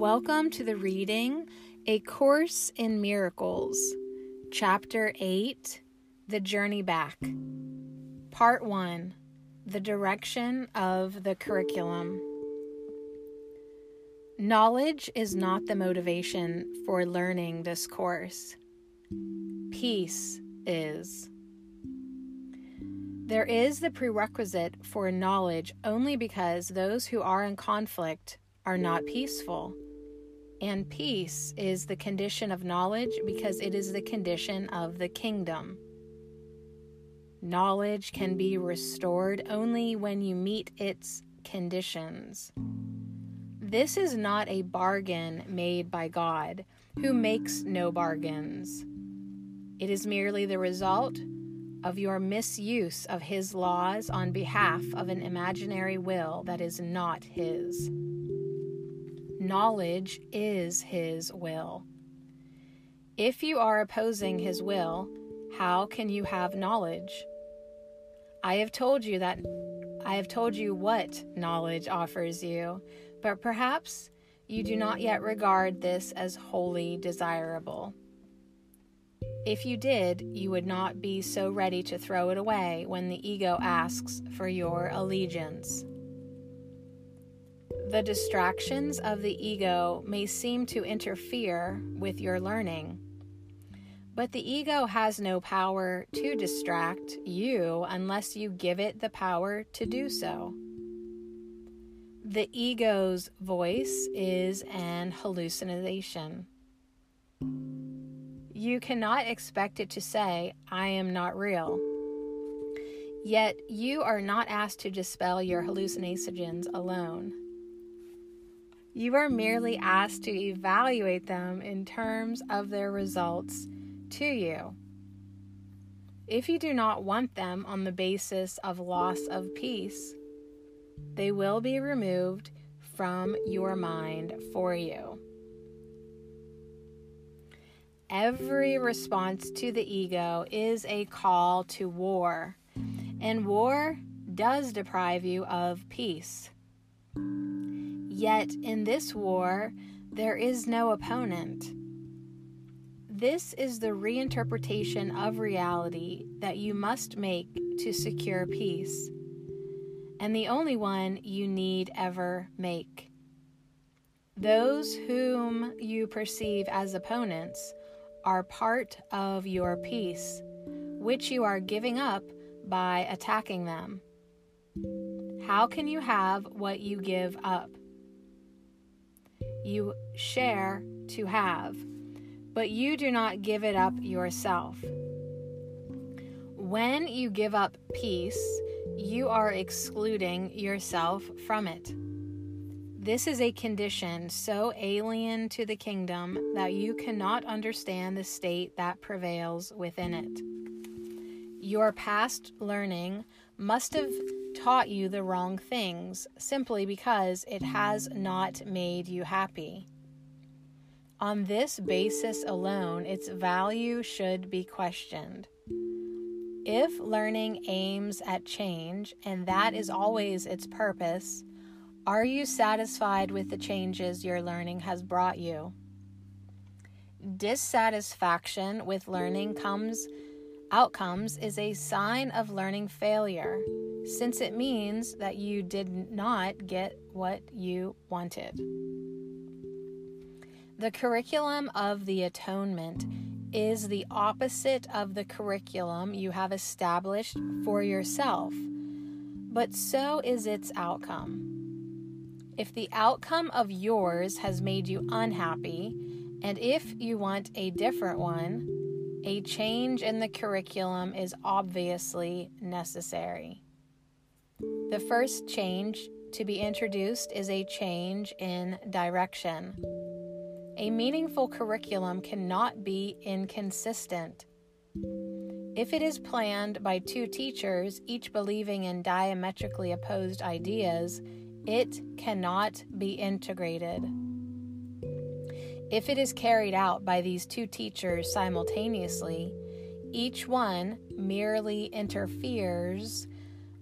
Welcome to the reading A Course in Miracles, Chapter 8 The Journey Back, Part 1 The Direction of the Curriculum. Knowledge is not the motivation for learning this course, peace is. There is the prerequisite for knowledge only because those who are in conflict are not peaceful. And peace is the condition of knowledge because it is the condition of the kingdom. Knowledge can be restored only when you meet its conditions. This is not a bargain made by God, who makes no bargains. It is merely the result of your misuse of His laws on behalf of an imaginary will that is not His knowledge is His will. If you are opposing His will, how can you have knowledge? I have told you that I have told you what knowledge offers you, but perhaps you do not yet regard this as wholly desirable. If you did, you would not be so ready to throw it away when the ego asks for your allegiance. The distractions of the ego may seem to interfere with your learning, but the ego has no power to distract you unless you give it the power to do so. The ego's voice is an hallucination. You cannot expect it to say, I am not real. Yet you are not asked to dispel your hallucinations alone. You are merely asked to evaluate them in terms of their results to you. If you do not want them on the basis of loss of peace, they will be removed from your mind for you. Every response to the ego is a call to war, and war does deprive you of peace. Yet in this war, there is no opponent. This is the reinterpretation of reality that you must make to secure peace, and the only one you need ever make. Those whom you perceive as opponents are part of your peace, which you are giving up by attacking them. How can you have what you give up? You share to have, but you do not give it up yourself. When you give up peace, you are excluding yourself from it. This is a condition so alien to the kingdom that you cannot understand the state that prevails within it. Your past learning must have taught you the wrong things simply because it has not made you happy. On this basis alone, its value should be questioned. If learning aims at change, and that is always its purpose, are you satisfied with the changes your learning has brought you? Dissatisfaction with learning comes outcomes is a sign of learning failure since it means that you did not get what you wanted. The curriculum of the atonement is the opposite of the curriculum you have established for yourself, but so is its outcome. If the outcome of yours has made you unhappy, and if you want a different one, a change in the curriculum is obviously necessary. The first change to be introduced is a change in direction. A meaningful curriculum cannot be inconsistent. If it is planned by two teachers, each believing in diametrically opposed ideas, it cannot be integrated. If it is carried out by these two teachers simultaneously, each one merely interferes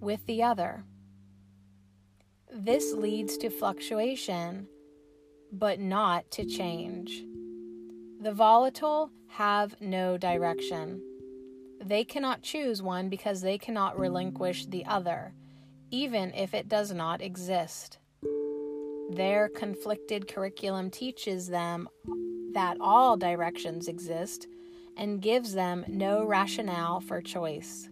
with the other. This leads to fluctuation, but not to change. The volatile have no direction. They cannot choose one because they cannot relinquish the other, even if it does not exist. Their conflicted curriculum teaches them that all directions exist and gives them no rationale for choice.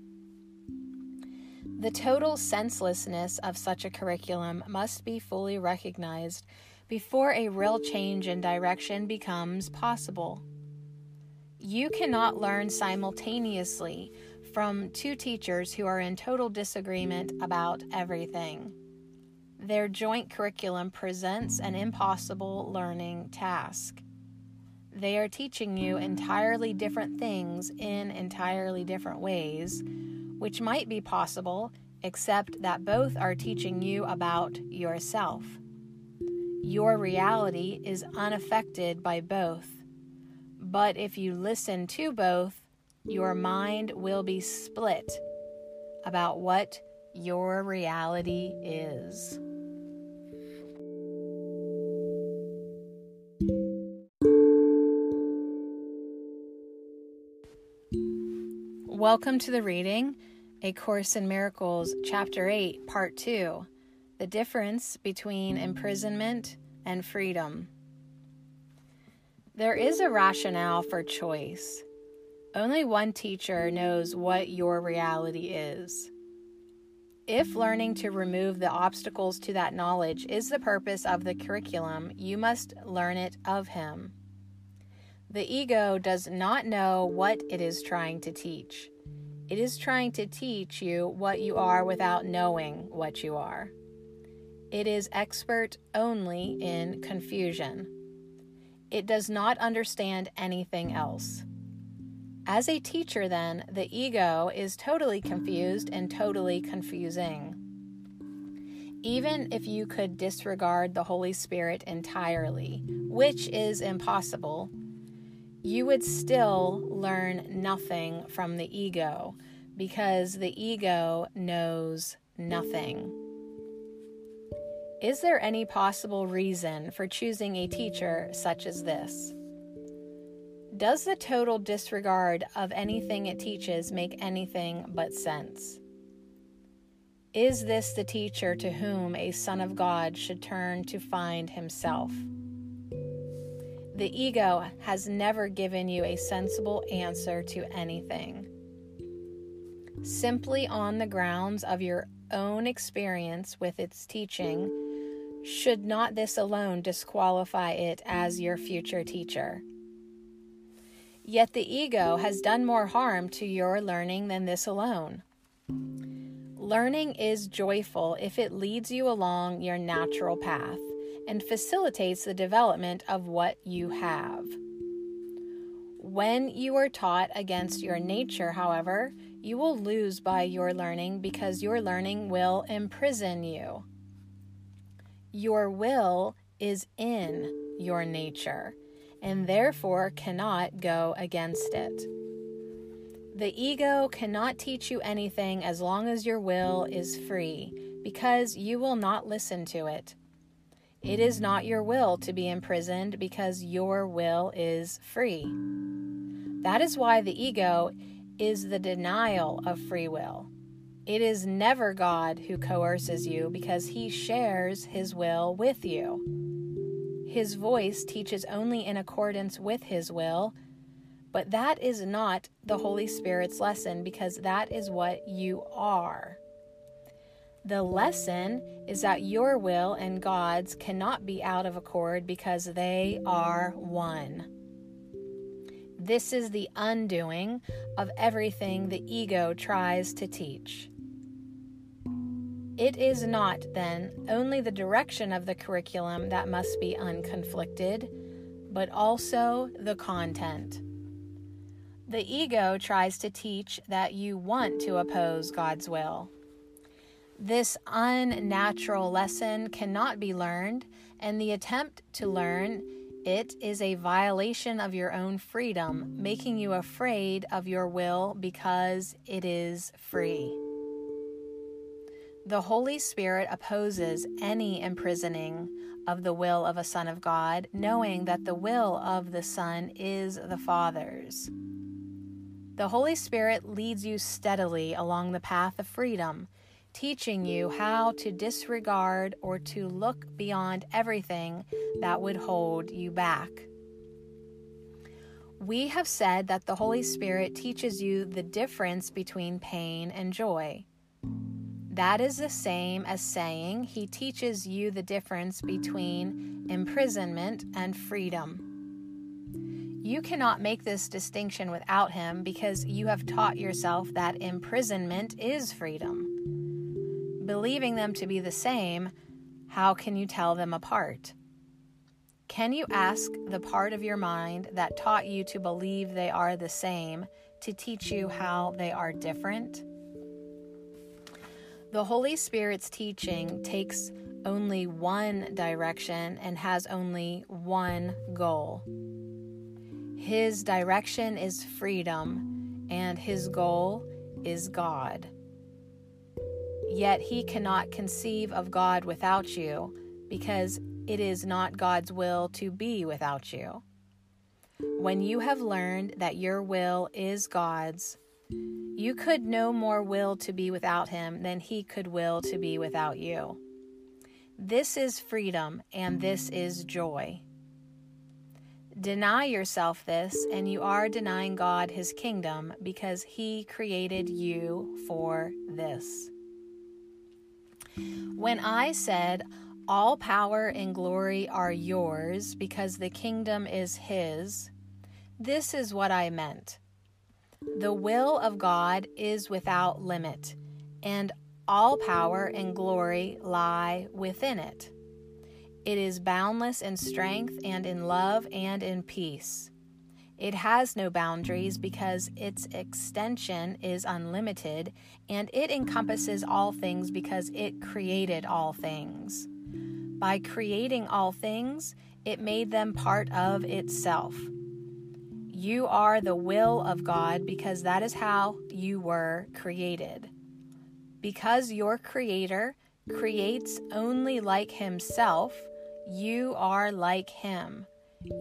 The total senselessness of such a curriculum must be fully recognized before a real change in direction becomes possible. You cannot learn simultaneously from two teachers who are in total disagreement about everything. Their joint curriculum presents an impossible learning task. They are teaching you entirely different things in entirely different ways, which might be possible, except that both are teaching you about yourself. Your reality is unaffected by both. But if you listen to both, your mind will be split about what your reality is. Welcome to the reading, A Course in Miracles, Chapter 8, Part 2 The Difference Between Imprisonment and Freedom. There is a rationale for choice. Only one teacher knows what your reality is. If learning to remove the obstacles to that knowledge is the purpose of the curriculum, you must learn it of him. The ego does not know what it is trying to teach. It is trying to teach you what you are without knowing what you are. It is expert only in confusion. It does not understand anything else. As a teacher, then, the ego is totally confused and totally confusing. Even if you could disregard the Holy Spirit entirely, which is impossible, you would still learn nothing from the ego because the ego knows nothing. Is there any possible reason for choosing a teacher such as this? Does the total disregard of anything it teaches make anything but sense? Is this the teacher to whom a son of God should turn to find himself? The ego has never given you a sensible answer to anything. Simply on the grounds of your own experience with its teaching, should not this alone disqualify it as your future teacher? Yet the ego has done more harm to your learning than this alone. Learning is joyful if it leads you along your natural path and facilitates the development of what you have. When you are taught against your nature, however, you will lose by your learning because your learning will imprison you. Your will is in your nature and therefore cannot go against it. The ego cannot teach you anything as long as your will is free because you will not listen to it. It is not your will to be imprisoned because your will is free. That is why the ego is the denial of free will. It is never God who coerces you because he shares his will with you. His voice teaches only in accordance with his will, but that is not the Holy Spirit's lesson because that is what you are. The lesson is that your will and God's cannot be out of accord because they are one. This is the undoing of everything the ego tries to teach. It is not, then, only the direction of the curriculum that must be unconflicted, but also the content. The ego tries to teach that you want to oppose God's will. This unnatural lesson cannot be learned, and the attempt to learn it is a violation of your own freedom, making you afraid of your will because it is free. The Holy Spirit opposes any imprisoning of the will of a Son of God, knowing that the will of the Son is the Father's. The Holy Spirit leads you steadily along the path of freedom, teaching you how to disregard or to look beyond everything that would hold you back. We have said that the Holy Spirit teaches you the difference between pain and joy. That is the same as saying he teaches you the difference between imprisonment and freedom. You cannot make this distinction without him because you have taught yourself that imprisonment is freedom. Believing them to be the same, how can you tell them apart? Can you ask the part of your mind that taught you to believe they are the same to teach you how they are different? The Holy Spirit's teaching takes only one direction and has only one goal. His direction is freedom, and his goal is God. Yet he cannot conceive of God without you because it is not God's will to be without you. When you have learned that your will is God's, you could no more will to be without him than he could will to be without you. This is freedom and this is joy. Deny yourself this, and you are denying God his kingdom because he created you for this. When I said, All power and glory are yours because the kingdom is his, this is what I meant. The will of God is without limit, and all power and glory lie within it. It is boundless in strength and in love and in peace. It has no boundaries because its extension is unlimited, and it encompasses all things because it created all things. By creating all things, it made them part of itself. You are the will of God because that is how you were created. Because your Creator creates only like Himself, you are like Him.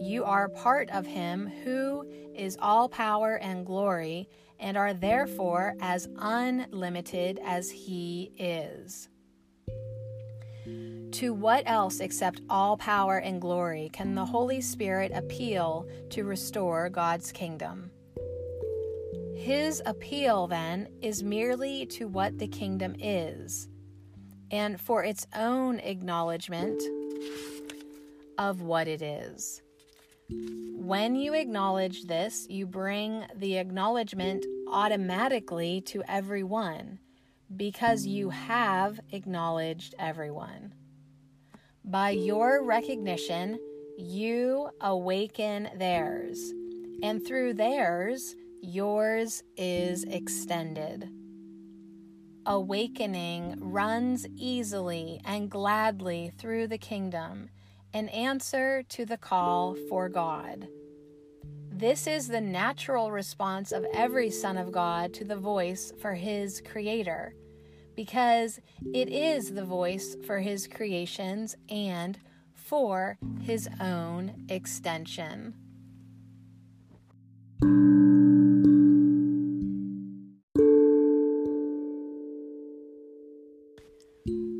You are part of Him who is all power and glory, and are therefore as unlimited as He is. To what else except all power and glory can the Holy Spirit appeal to restore God's kingdom? His appeal, then, is merely to what the kingdom is, and for its own acknowledgement of what it is. When you acknowledge this, you bring the acknowledgement automatically to everyone because you have acknowledged everyone. By your recognition, you awaken theirs, and through theirs, yours is extended. Awakening runs easily and gladly through the kingdom, in answer to the call for God. This is the natural response of every Son of God to the voice for his Creator because it is the voice for his creations and for his own extension.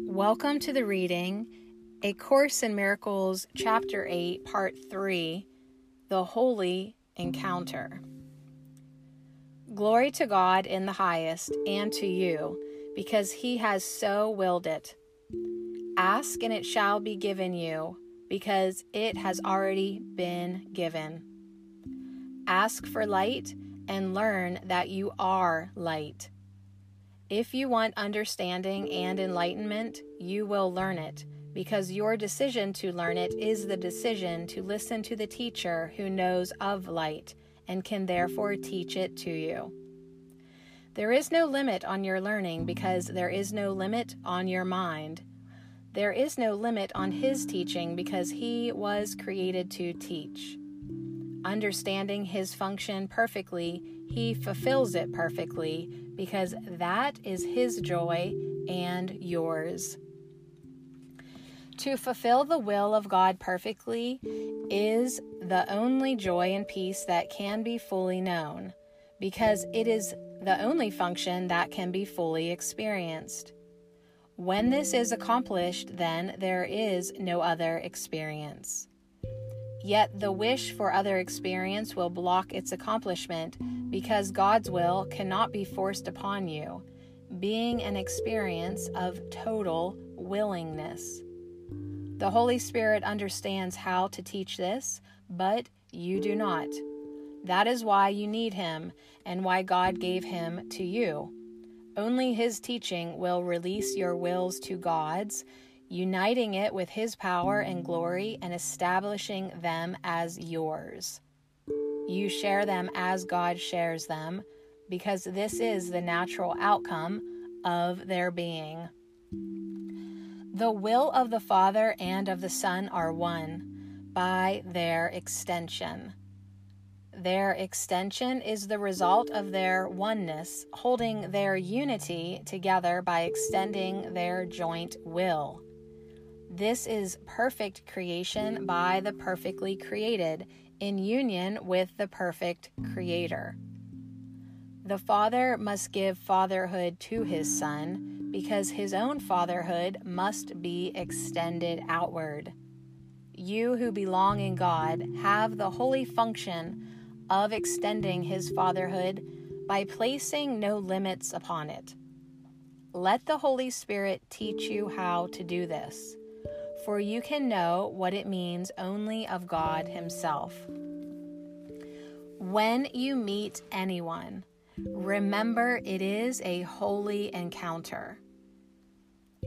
Welcome to the reading, A Course in Miracles, Chapter 8, Part 3 The Holy Encounter. Glory to God in the highest, and to you because he has so willed it. Ask and it shall be given you, because it has already been given. Ask for light and learn that you are light. If you want understanding and enlightenment, you will learn it, because your decision to learn it is the decision to listen to the teacher who knows of light and can therefore teach it to you. There is no limit on your learning because there is no limit on your mind. There is no limit on his teaching because he was created to teach. Understanding his function perfectly, he fulfills it perfectly because that is his joy and yours. To fulfill the will of God perfectly is the only joy and peace that can be fully known, because it is the only function that can be fully experienced. When this is accomplished, then there is no other experience. Yet the wish for other experience will block its accomplishment because God's will cannot be forced upon you, being an experience of total willingness. The Holy Spirit understands how to teach this, but you do not. That is why you need Him and why God gave Him to you. Only His teaching will release your wills to God's, uniting it with His power and glory and establishing them as yours. You share them as God shares them because this is the natural outcome of their being. The will of the Father and of the Son are one by their extension. Their extension is the result of their oneness, holding their unity together by extending their joint will. This is perfect creation by the perfectly created, in union with the perfect Creator. The Father must give fatherhood to his Son because his own fatherhood must be extended outward. You who belong in God have the holy function of extending his fatherhood by placing no limits upon it. Let the Holy Spirit teach you how to do this, for you can know what it means only of God Himself. When you meet anyone, remember it is a holy encounter.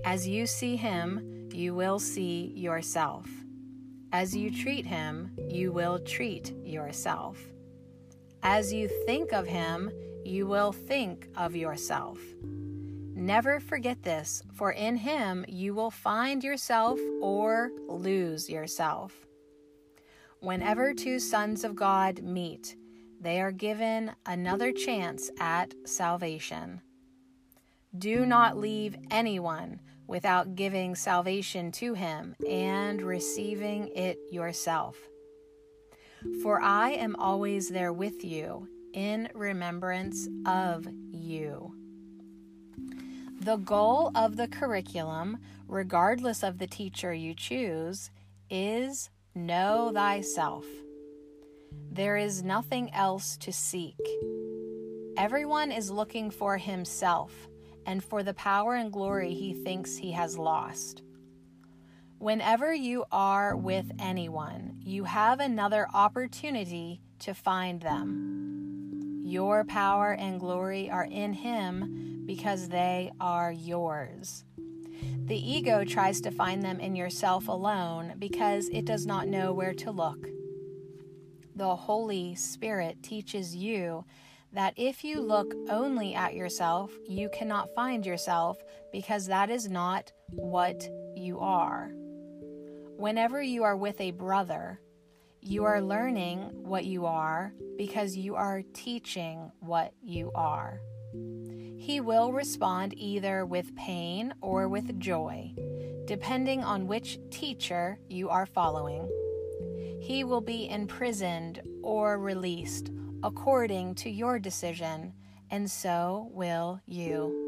As you see him, you will see yourself. As you treat him, you will treat yourself. As you think of him, you will think of yourself. Never forget this, for in him you will find yourself or lose yourself. Whenever two sons of God meet, they are given another chance at salvation. Do not leave anyone without giving salvation to him and receiving it yourself. For I am always there with you in remembrance of you. The goal of the curriculum, regardless of the teacher you choose, is know thyself. There is nothing else to seek. Everyone is looking for himself and for the power and glory he thinks he has lost. Whenever you are with anyone, you have another opportunity to find them. Your power and glory are in him because they are yours. The ego tries to find them in yourself alone because it does not know where to look. The Holy Spirit teaches you that if you look only at yourself, you cannot find yourself because that is not what you are. Whenever you are with a brother, you are learning what you are because you are teaching what you are. He will respond either with pain or with joy, depending on which teacher you are following. He will be imprisoned or released according to your decision, and so will you.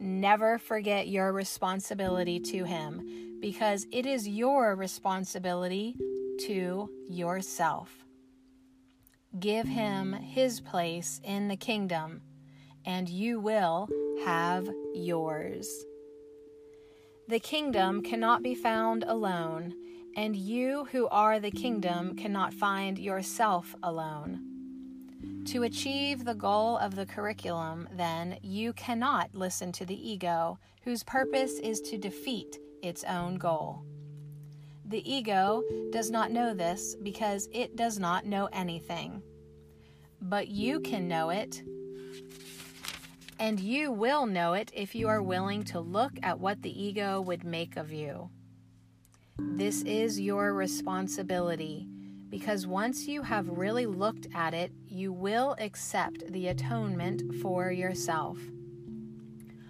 Never forget your responsibility to Him because it is your responsibility to yourself. Give Him His place in the kingdom, and you will have yours. The kingdom cannot be found alone and you who are the kingdom cannot find yourself alone. To achieve the goal of the curriculum, then, you cannot listen to the ego, whose purpose is to defeat its own goal. The ego does not know this because it does not know anything. But you can know it, and you will know it if you are willing to look at what the ego would make of you. This is your responsibility because once you have really looked at it, you will accept the atonement for yourself.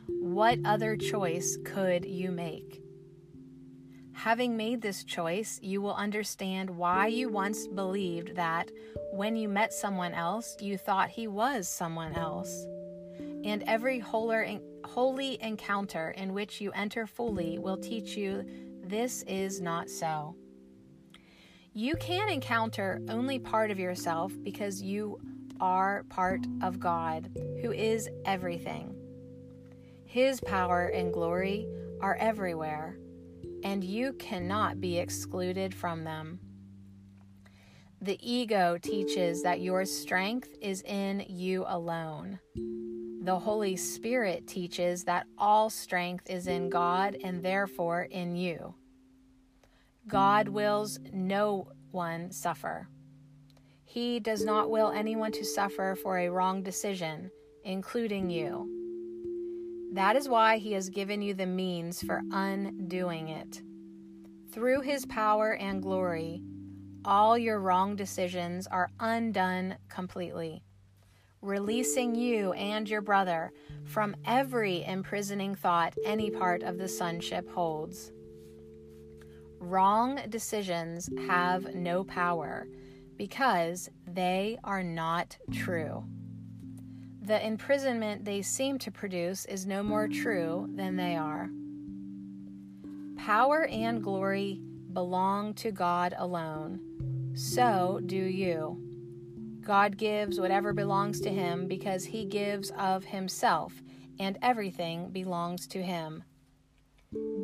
what other choice could you make? Having made this choice, you will understand why you once believed that when you met someone else, you thought he was someone else. And every holy encounter in which you enter fully will teach you this is not so. You can encounter only part of yourself because you are part of God, who is everything. His power and glory are everywhere, and you cannot be excluded from them. The ego teaches that your strength is in you alone. The Holy Spirit teaches that all strength is in God and therefore in you. God wills no one suffer. He does not will anyone to suffer for a wrong decision, including you. That is why He has given you the means for undoing it. Through His power and glory, all your wrong decisions are undone completely, releasing you and your brother from every imprisoning thought any part of the sonship holds. Wrong decisions have no power because they are not true. The imprisonment they seem to produce is no more true than they are. Power and glory belong to God alone. So do you. God gives whatever belongs to him because he gives of himself, and everything belongs to him.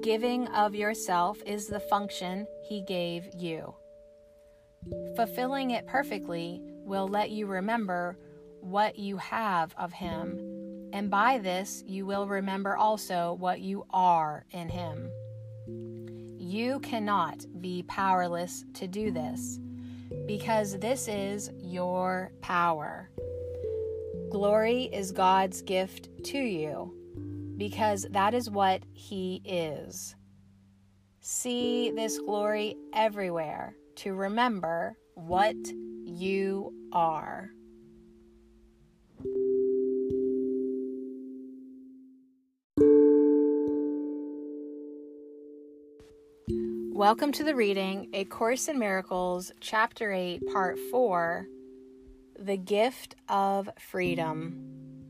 Giving of yourself is the function he gave you. Fulfilling it perfectly will let you remember what you have of Him, and by this you will remember also what you are in Him. You cannot be powerless to do this, because this is your power. Glory is God's gift to you, because that is what He is. See this glory everywhere to remember what you are. Welcome to the reading A Course in Miracles, Chapter 8, Part 4 The Gift of Freedom.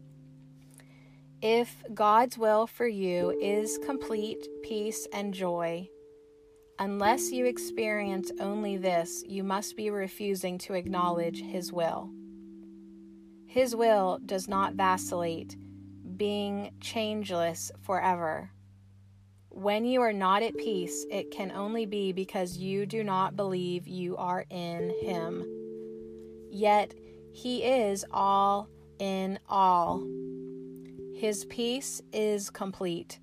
If God's will for you is complete peace and joy, Unless you experience only this, you must be refusing to acknowledge His will. His will does not vacillate, being changeless forever. When you are not at peace, it can only be because you do not believe you are in Him. Yet He is all in all. His peace is complete,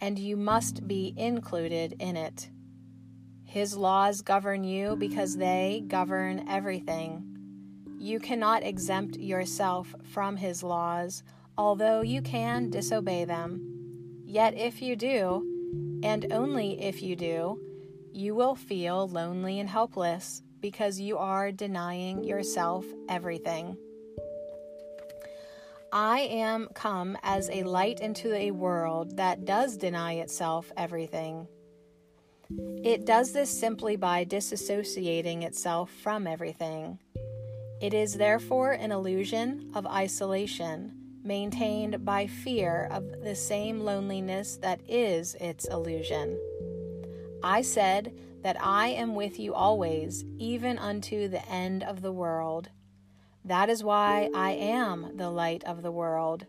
and you must be included in it. His laws govern you because they govern everything. You cannot exempt yourself from His laws, although you can disobey them. Yet if you do, and only if you do, you will feel lonely and helpless because you are denying yourself everything. I am come as a light into a world that does deny itself everything. It does this simply by disassociating itself from everything. It is therefore an illusion of isolation, maintained by fear of the same loneliness that is its illusion. I said that I am with you always, even unto the end of the world. That is why I am the light of the world.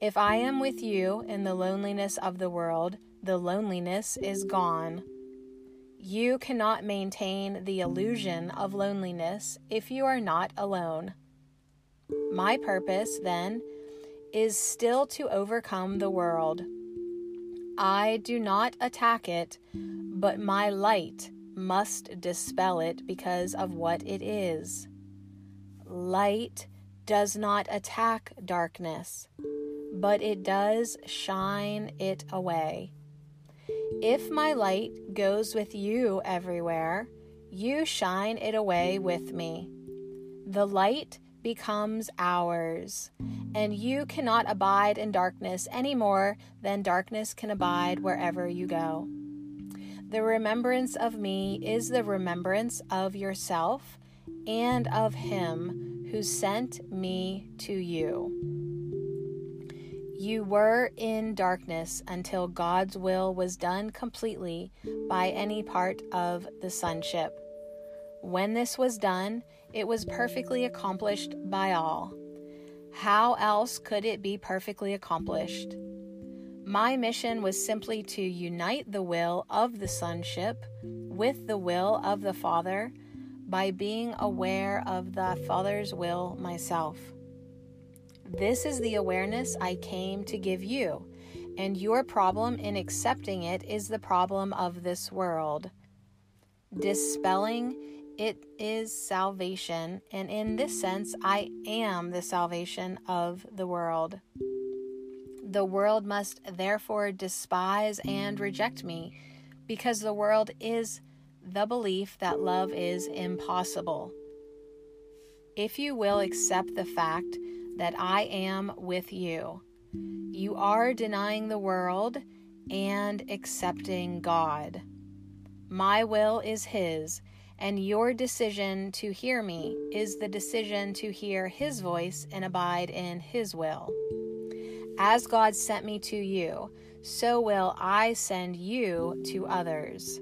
If I am with you in the loneliness of the world, the loneliness is gone. You cannot maintain the illusion of loneliness if you are not alone. My purpose, then, is still to overcome the world. I do not attack it, but my light must dispel it because of what it is. Light does not attack darkness, but it does shine it away. If my light goes with you everywhere, you shine it away with me. The light becomes ours, and you cannot abide in darkness any more than darkness can abide wherever you go. The remembrance of me is the remembrance of yourself and of him who sent me to you. You were in darkness until God's will was done completely by any part of the sonship. When this was done, it was perfectly accomplished by all. How else could it be perfectly accomplished? My mission was simply to unite the will of the sonship with the will of the Father by being aware of the Father's will myself. This is the awareness I came to give you, and your problem in accepting it is the problem of this world. Dispelling it is salvation, and in this sense, I am the salvation of the world. The world must therefore despise and reject me, because the world is the belief that love is impossible. If you will accept the fact that I am with you, you are denying the world and accepting God. My will is His and your decision to hear me is the decision to hear His voice and abide in His will. As God sent me to you, so will I send you to others.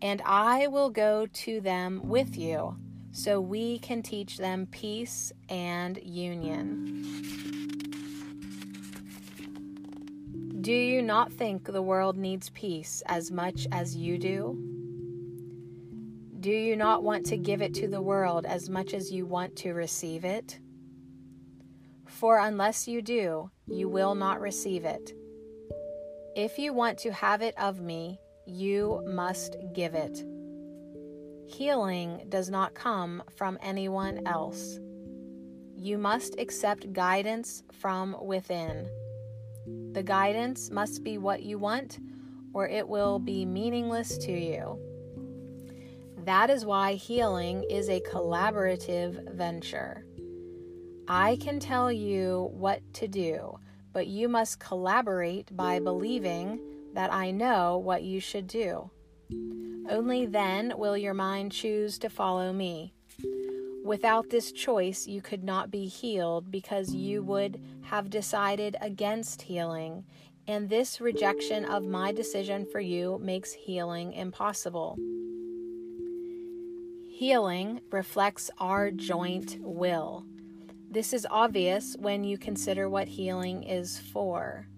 And I will go to them with you, so we can teach them peace and union. Do you not think the world needs peace as much as you do? Do you not want to give it to the world as much as you want to receive it? For unless you do, you will not receive it. If you want to have it of me, you must give it. Healing does not come from anyone else. You must accept guidance from within. The guidance must be what you want, or it will be meaningless to you. That is why healing is a collaborative venture. I can tell you what to do, but you must collaborate by believing that I know what you should do. Only then will your mind choose to follow me. Without this choice, you could not be healed because you would have decided against healing, and this rejection of my decision for you makes healing impossible. Healing reflects our joint will. This is obvious when you consider what healing is for.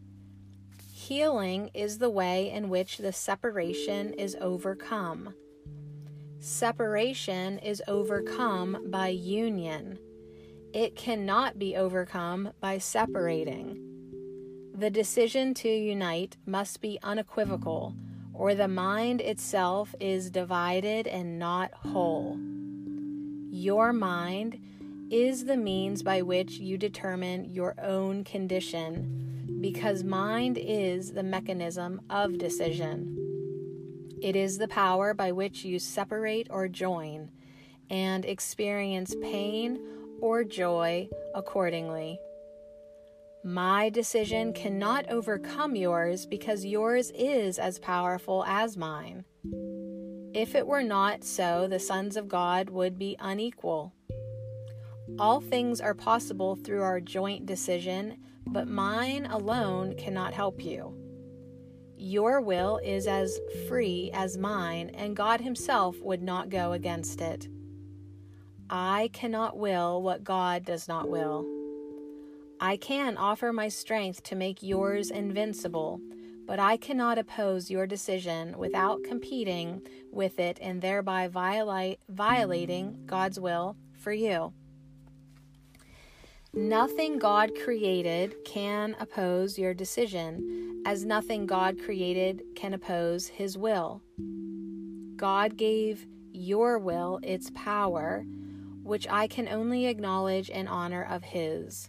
Healing is the way in which the separation is overcome. Separation is overcome by union. It cannot be overcome by separating. The decision to unite must be unequivocal or the mind itself is divided and not whole. Your mind is the means by which you determine your own condition because mind is the mechanism of decision. It is the power by which you separate or join and experience pain or joy accordingly. My decision cannot overcome yours because yours is as powerful as mine. If it were not so, the sons of God would be unequal. All things are possible through our joint decision, but mine alone cannot help you. Your will is as free as mine, and God Himself would not go against it. I cannot will what God does not will. I can offer my strength to make yours invincible, but I cannot oppose your decision without competing with it and thereby violate, violating God's will for you. Nothing God created can oppose your decision, as nothing God created can oppose His will. God gave your will its power, which I can only acknowledge in honor of His.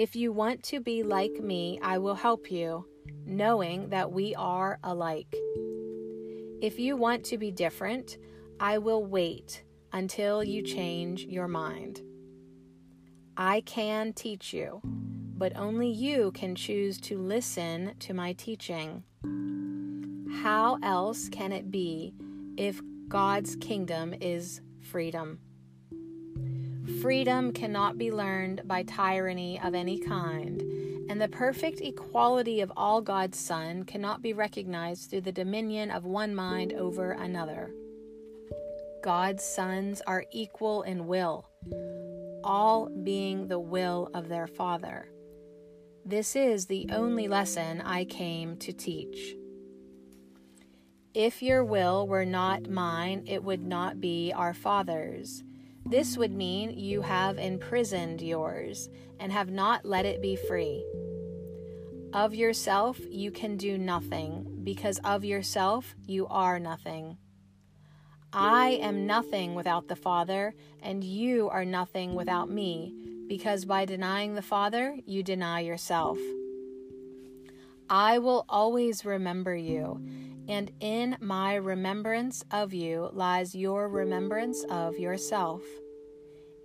If you want to be like me, I will help you, knowing that we are alike. If you want to be different, I will wait until you change your mind. I can teach you, but only you can choose to listen to my teaching. How else can it be if God's kingdom is freedom? Freedom cannot be learned by tyranny of any kind, and the perfect equality of all God's Son cannot be recognized through the dominion of one mind over another. God's sons are equal in will, all being the will of their Father. This is the only lesson I came to teach. If your will were not mine, it would not be our Father's. This would mean you have imprisoned yours and have not let it be free. Of yourself you can do nothing, because of yourself you are nothing. I am nothing without the Father, and you are nothing without me, because by denying the Father, you deny yourself. I will always remember you, and in my remembrance of you lies your remembrance of yourself.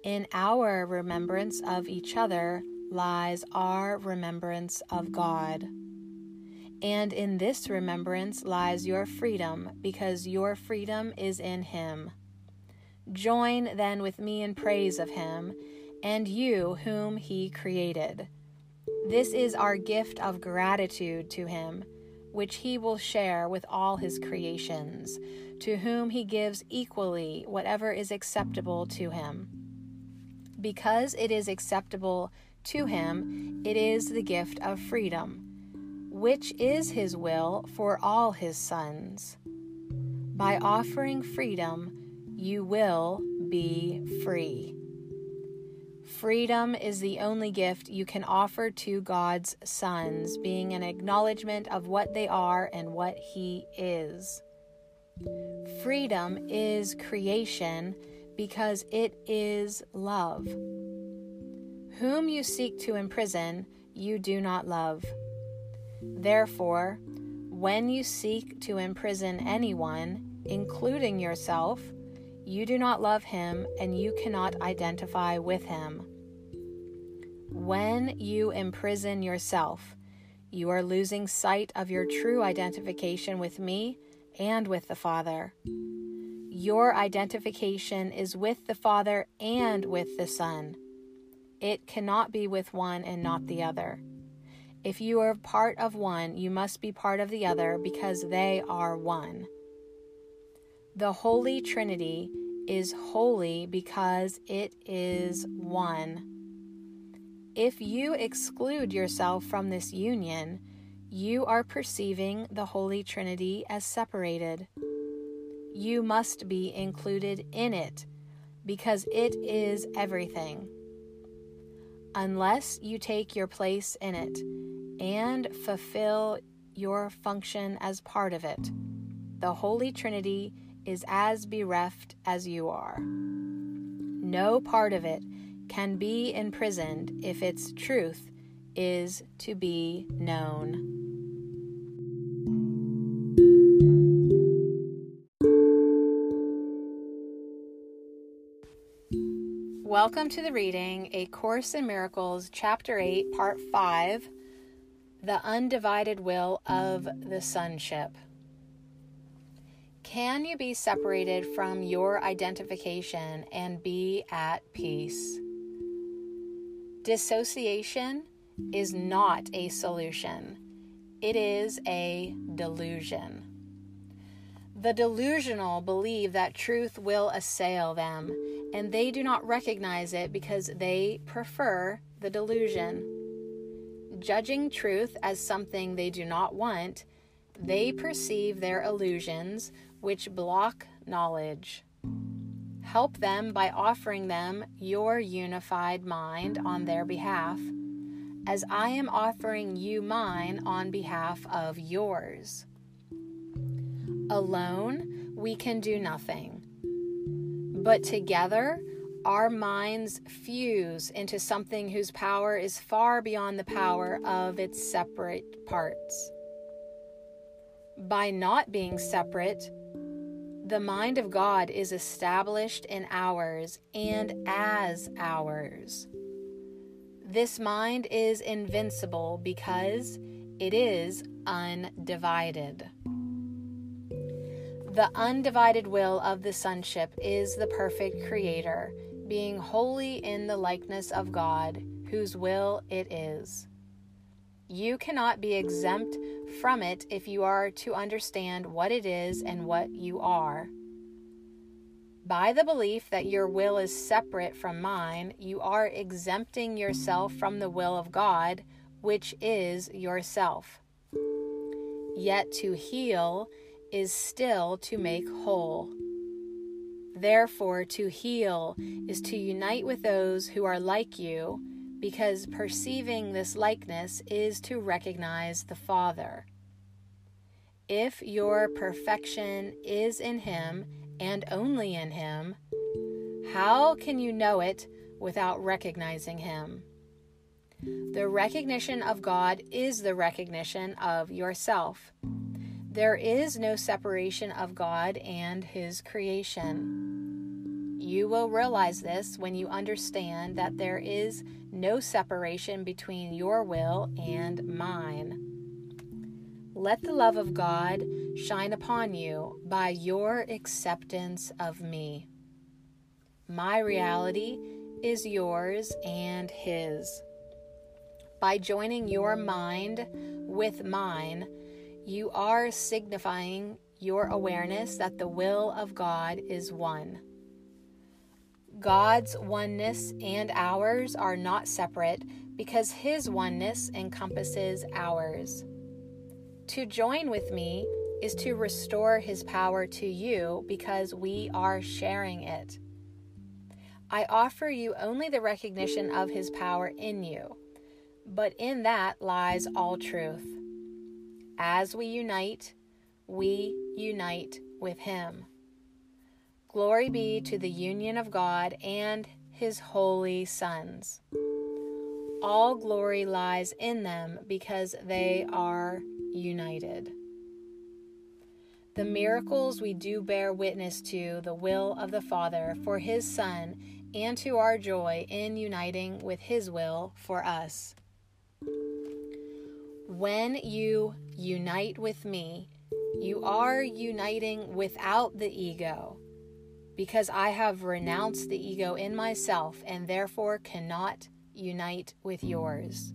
In our remembrance of each other lies our remembrance of God. And in this remembrance lies your freedom, because your freedom is in Him. Join then with me in praise of Him, and you whom He created. This is our gift of gratitude to Him, which He will share with all His creations, to whom He gives equally whatever is acceptable to Him. Because it is acceptable to Him, it is the gift of freedom which is his will for all his sons. By offering freedom, you will be free. Freedom is the only gift you can offer to God's sons, being an acknowledgement of what they are and what He is. Freedom is creation because it is love. Whom you seek to imprison, you do not love. Therefore, when you seek to imprison anyone, including yourself, you do not love him and you cannot identify with him. When you imprison yourself, you are losing sight of your true identification with me and with the Father. Your identification is with the Father and with the Son. It cannot be with one and not the other. If you are part of one, you must be part of the other because they are one. The Holy Trinity is holy because it is one. If you exclude yourself from this union, you are perceiving the Holy Trinity as separated. You must be included in it because it is everything. Unless you take your place in it, and fulfill your function as part of it. The Holy Trinity is as bereft as you are. No part of it can be imprisoned if its truth is to be known. Welcome to the reading A Course in Miracles, Chapter 8, Part 5 the undivided will of the sonship. Can you be separated from your identification and be at peace? Dissociation is not a solution, it is a delusion. The delusional believe that truth will assail them, and they do not recognize it because they prefer the delusion judging truth as something they do not want, they perceive their illusions, which block knowledge. Help them by offering them your unified mind on their behalf, as I am offering you mine on behalf of yours. Alone, we can do nothing, but together, our minds fuse into something whose power is far beyond the power of its separate parts. By not being separate, the mind of God is established in ours and as ours. This mind is invincible because it is undivided. The undivided will of the sonship is the perfect creator, being wholly in the likeness of God, whose will it is. You cannot be exempt from it if you are to understand what it is and what you are. By the belief that your will is separate from mine, you are exempting yourself from the will of God, which is yourself. Yet to heal is still to make whole. Therefore, to heal is to unite with those who are like you, because perceiving this likeness is to recognize the Father. If your perfection is in Him and only in Him, how can you know it without recognizing Him? The recognition of God is the recognition of yourself. There is no separation of God and His creation. You will realize this when you understand that there is no separation between your will and mine. Let the love of God shine upon you by your acceptance of me. My reality is yours and His. By joining your mind with mine, you are signifying your awareness that the will of God is one. God's oneness and ours are not separate because His oneness encompasses ours. To join with me is to restore his power to you because we are sharing it. I offer you only the recognition of his power in you, but in that lies all truth. As we unite, we unite with him. Glory be to the union of God and his holy sons. All glory lies in them because they are united. The miracles we do bear witness to the will of the Father for His Son and to our joy in uniting with His will for us. When you unite with me, you are uniting without the ego, because I have renounced the ego in myself and therefore cannot unite with yours.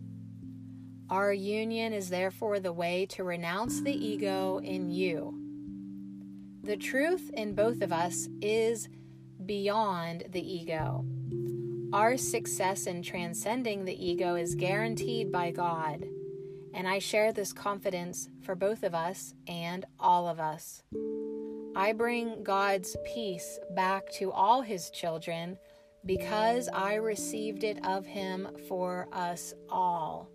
Our union is therefore the way to renounce the ego in you. The truth in both of us is beyond the ego. Our success in transcending the ego is guaranteed by God, and I share this confidence for both of us and all of us. I bring God's peace back to all His children because I received it of Him for us all.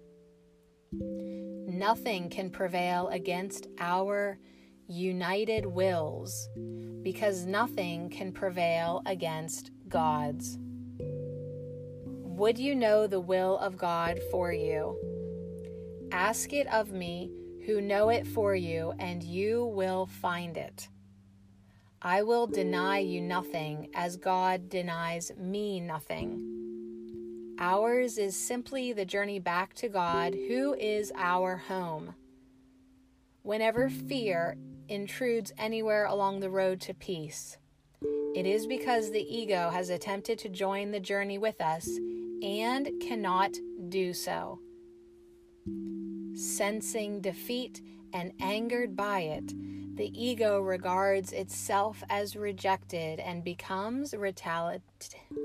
Nothing can prevail against our united wills because nothing can prevail against God's. Would you know the will of God for you? Ask it of me, who know it for you, and you will find it. I will deny you nothing, as God denies me nothing. Ours is simply the journey back to God, who is our home. Whenever fear intrudes anywhere along the road to peace, it is because the ego has attempted to join the journey with us and cannot do so. Sensing defeat and angered by it, the ego regards itself as rejected and becomes retali-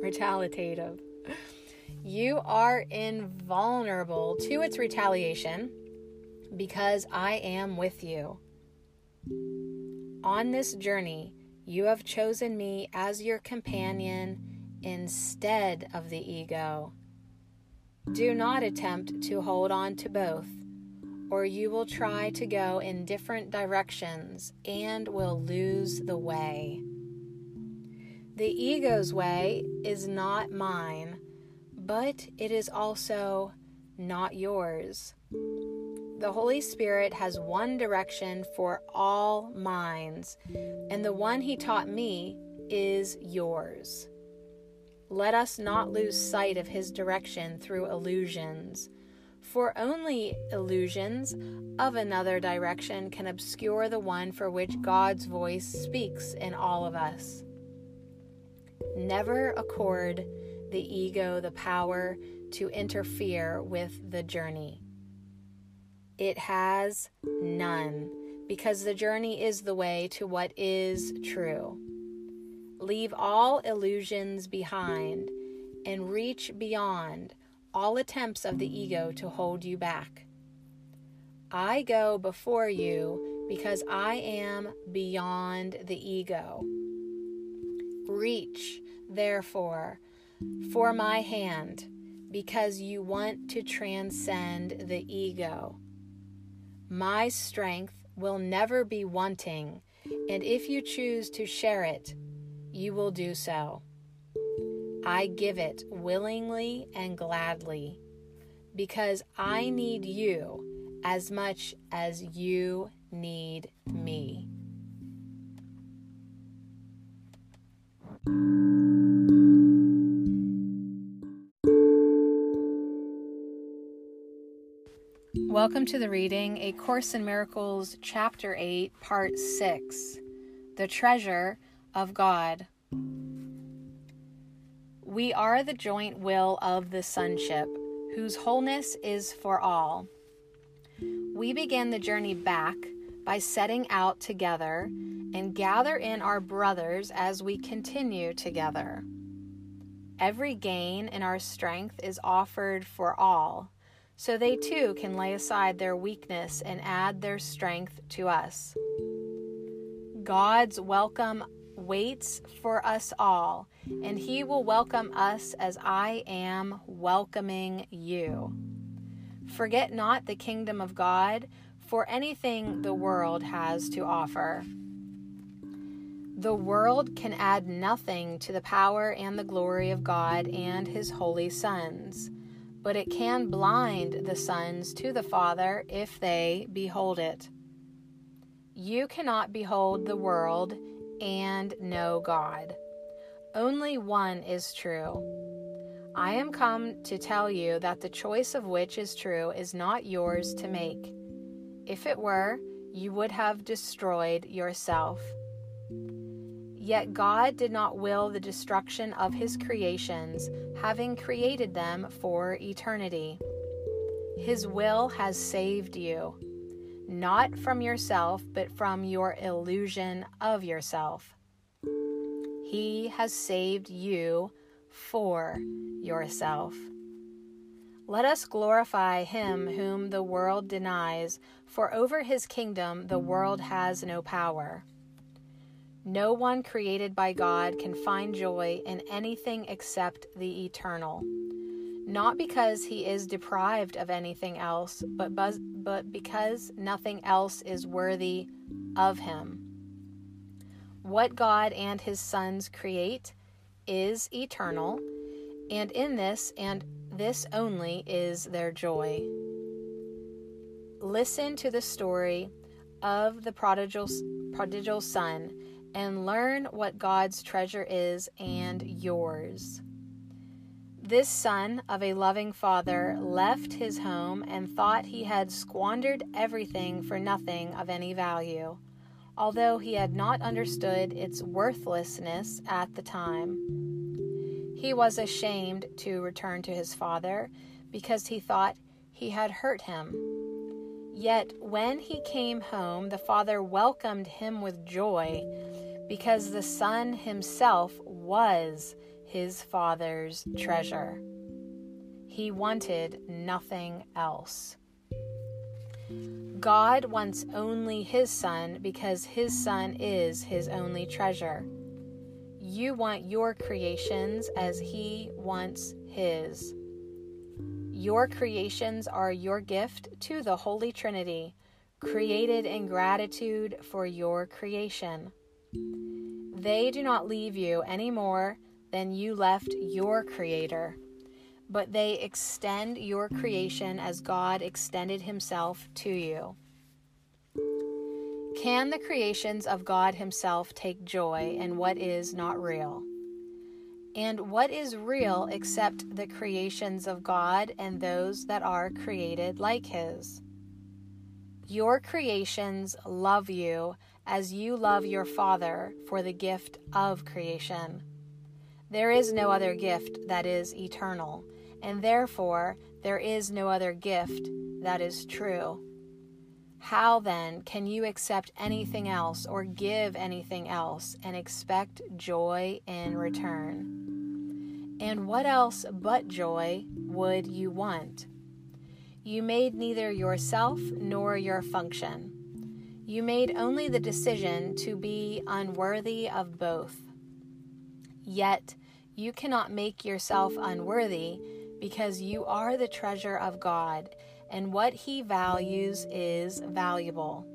retaliative. You are invulnerable to its retaliation because I am with you. On this journey, you have chosen me as your companion instead of the ego. Do not attempt to hold on to both, or you will try to go in different directions and will lose the way. The ego's way is not mine but it is also not yours. The Holy Spirit has one direction for all minds, and the one He taught me is yours. let us not lose sight of his direction through illusions. For only illusions of another direction can obscure the one for which God's voice speaks in all of us. Never accord the ego the power to interfere with the journey. It has none, because the journey is the way to what is true. Leave all illusions behind and reach beyond all attempts of the ego to hold you back. I go before you because I am beyond the ego. Reach, therefore, for my hand because you want to transcend the ego. My strength will never be wanting, and if you choose to share it, you will do so. I give it willingly and gladly because I need you as much as you need me. Welcome to the reading A Course in Miracles, Chapter 8, Part 6 The Treasure of God. We are the joint will of the sonship, whose wholeness is for all. We begin the journey back by setting out together and gather in our brothers as we continue together. Every gain in our strength is offered for all, so they too can lay aside their weakness and add their strength to us. God's welcome waits for us all, and He will welcome us as I am welcoming you. Forget not the kingdom of God for anything the world has to offer. The world can add nothing to the power and the glory of God and His holy sons, but it can blind the sons to the Father if they behold it. You cannot behold the world and know God. Only one is true. I am come to tell you that the choice of which is true is not yours to make. If it were, you would have destroyed yourself. Yet God did not will the destruction of his creations, having created them for eternity. His will has saved you not from yourself, but from your illusion of yourself. He has saved you for yourself. Let us glorify him whom the world denies, for over his kingdom the world has no power. No one created by God can find joy in anything except the eternal not because he is deprived of anything else, but, but because nothing else is worthy of him. What God and his sons create is eternal, and in this and this only is their joy. Listen to the story of the prodigal, prodigal son and learn what God's treasure is and yours. This son of a loving father left his home and thought he had squandered everything for nothing of any value, although he had not understood its worthlessness at the time. He was ashamed to return to his father because he thought he had hurt him. Yet when he came home, the father welcomed him with joy because the son himself was his father's treasure. He wanted nothing else. God wants only his son because his son is his only treasure. You want your creations as he wants his. Your creations are your gift to the Holy Trinity, created in gratitude for your creation. They do not leave you any more than you left your Creator, but they extend your creation as God extended Himself to you. Can the creations of God Himself take joy in what is not real? And what is real except the creations of God and those that are created like His? Your creations love you as you love your Father for the gift of creation. There is no other gift that is eternal, and therefore there is no other gift that is true. How then can you accept anything else or give anything else and expect joy in return? And what else but joy would you want? You made neither yourself nor your function. You made only the decision to be unworthy of both. Yet you cannot make yourself unworthy because you are the treasure of God, and what He values is valuable.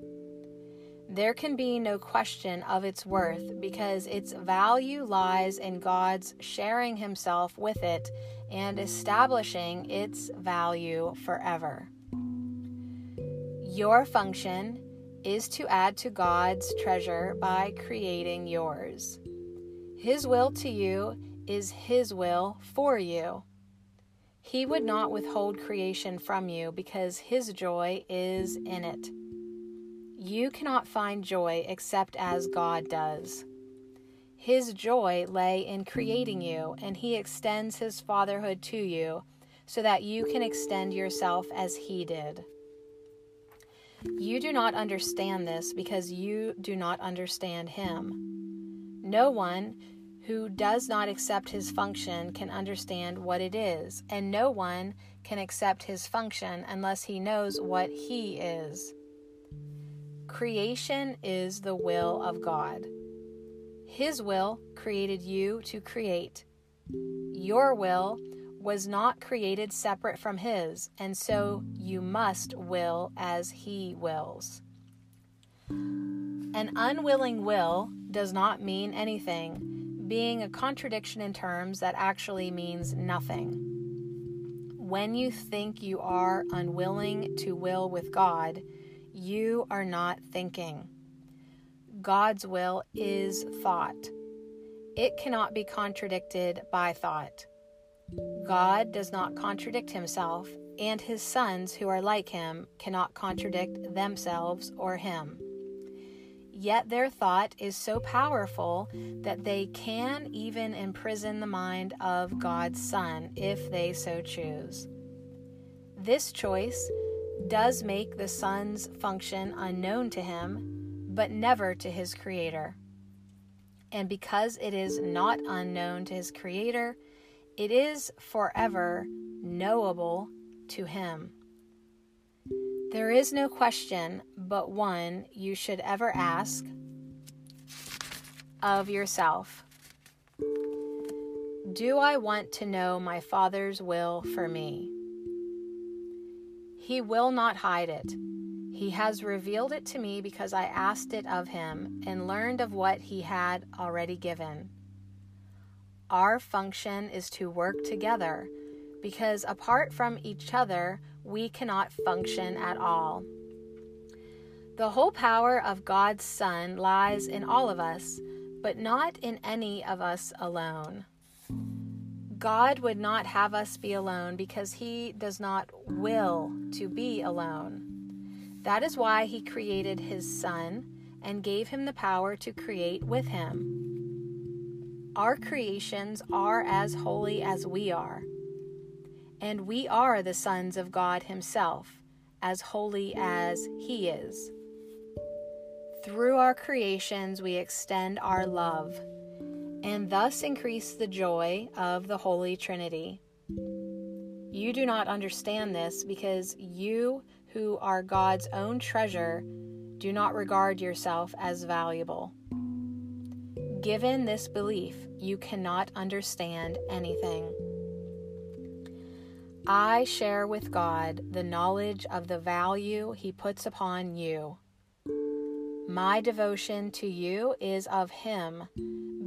There can be no question of its worth because its value lies in God's sharing Himself with it and establishing its value forever. Your function is to add to God's treasure by creating yours. His will to you is His will for you. He would not withhold creation from you because His joy is in it. You cannot find joy except as God does. His joy lay in creating you, and He extends His fatherhood to you so that you can extend yourself as He did. You do not understand this because you do not understand Him. No one who does not accept his function can understand what it is, and no one can accept his function unless he knows what he is. Creation is the will of God. His will created you to create. Your will was not created separate from His, and so you must will as He wills. An unwilling will does not mean anything being a contradiction in terms that actually means nothing. When you think you are unwilling to will with God, you are not thinking. God's will is thought. It cannot be contradicted by thought. God does not contradict himself, and his sons who are like him cannot contradict themselves or him. Yet their thought is so powerful that they can even imprison the mind of God's Son if they so choose. This choice does make the Son's function unknown to him, but never to his Creator. And because it is not unknown to his Creator, it is forever knowable to him. There is no question but one you should ever ask of yourself Do I want to know my Father's will for me? He will not hide it. He has revealed it to me because I asked it of him and learned of what he had already given. Our function is to work together because apart from each other, we cannot function at all. The whole power of God's Son lies in all of us, but not in any of us alone. God would not have us be alone because He does not will to be alone. That is why He created His Son and gave Him the power to create with Him. Our creations are as holy as we are and we are the sons of God Himself, as holy as He is. Through our creations, we extend our love and thus increase the joy of the Holy Trinity. You do not understand this because you, who are God's own treasure, do not regard yourself as valuable. Given this belief, you cannot understand anything. I share with God the knowledge of the value He puts upon you. My devotion to you is of Him,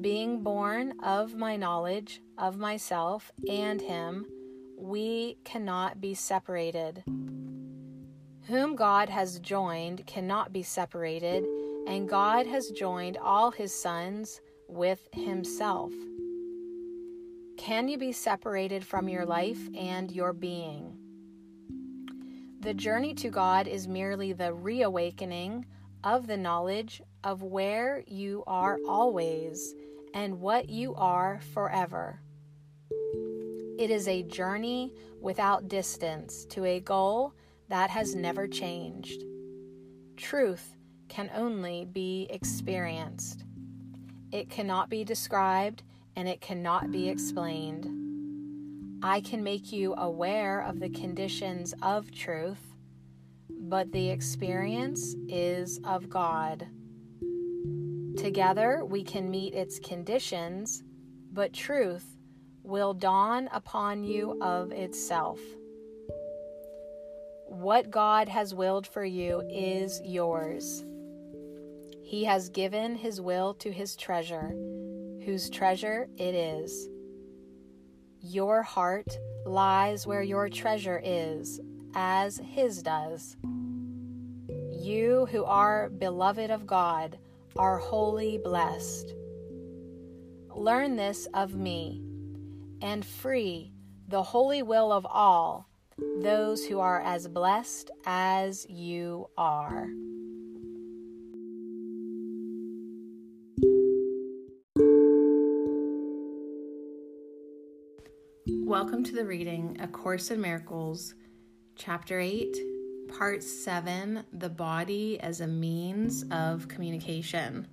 being born of my knowledge of myself and Him, we cannot be separated. Whom God has joined cannot be separated, and God has joined all His sons with Himself. Can you be separated from your life and your being? The journey to God is merely the reawakening of the knowledge of where you are always and what you are forever. It is a journey without distance to a goal that has never changed. Truth can only be experienced. It cannot be described and it cannot be explained. I can make you aware of the conditions of truth, but the experience is of God. Together we can meet its conditions, but truth will dawn upon you of itself. What God has willed for you is yours. He has given his will to his treasure whose treasure it is. Your heart lies where your treasure is, as his does. You who are beloved of God are wholly blessed. Learn this of me, and free the holy will of all those who are as blessed as you are. Welcome to the reading A Course in Miracles, Chapter 8, Part 7 The Body as a Means of Communication.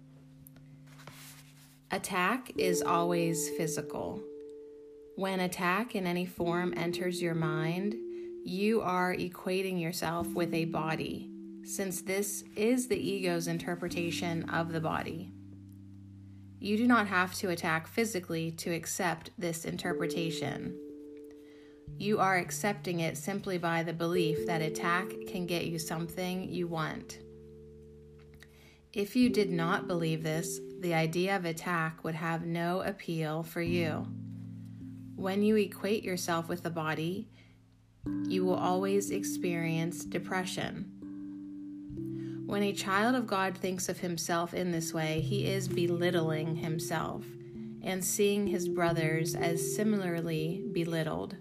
Attack is always physical. When attack in any form enters your mind, you are equating yourself with a body, since this is the ego's interpretation of the body. You do not have to attack physically to accept this interpretation. You are accepting it simply by the belief that attack can get you something you want. If you did not believe this, the idea of attack would have no appeal for you. When you equate yourself with the body, you will always experience depression. When a child of God thinks of himself in this way, he is belittling himself and seeing his brothers as similarly belittled.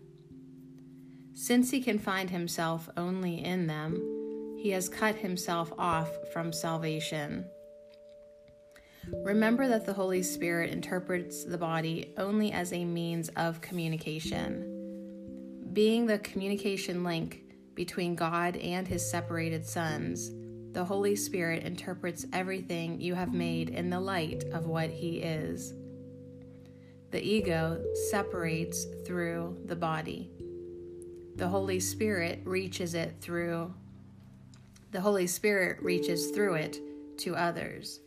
Since he can find himself only in them, he has cut himself off from salvation. Remember that the Holy Spirit interprets the body only as a means of communication. Being the communication link between God and his separated sons, the Holy Spirit interprets everything you have made in the light of what he is. The ego separates through the body the Holy Spirit reaches it through the Holy Spirit reaches through it to others.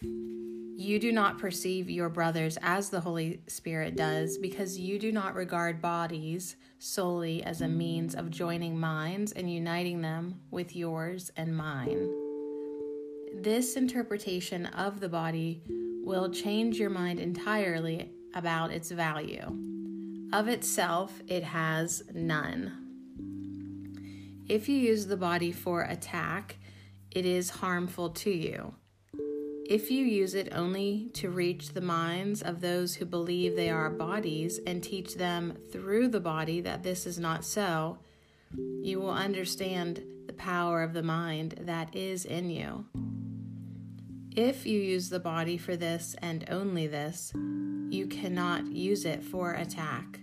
You do not perceive your brothers as the Holy Spirit does because you do not regard bodies solely as a means of joining minds and uniting them with yours and mine. This interpretation of the body will change your mind entirely about its value. Of itself, it has none. If you use the body for attack, it is harmful to you. If you use it only to reach the minds of those who believe they are bodies and teach them through the body that this is not so, you will understand the power of the mind that is in you. If you use the body for this and only this, you cannot use it for attack.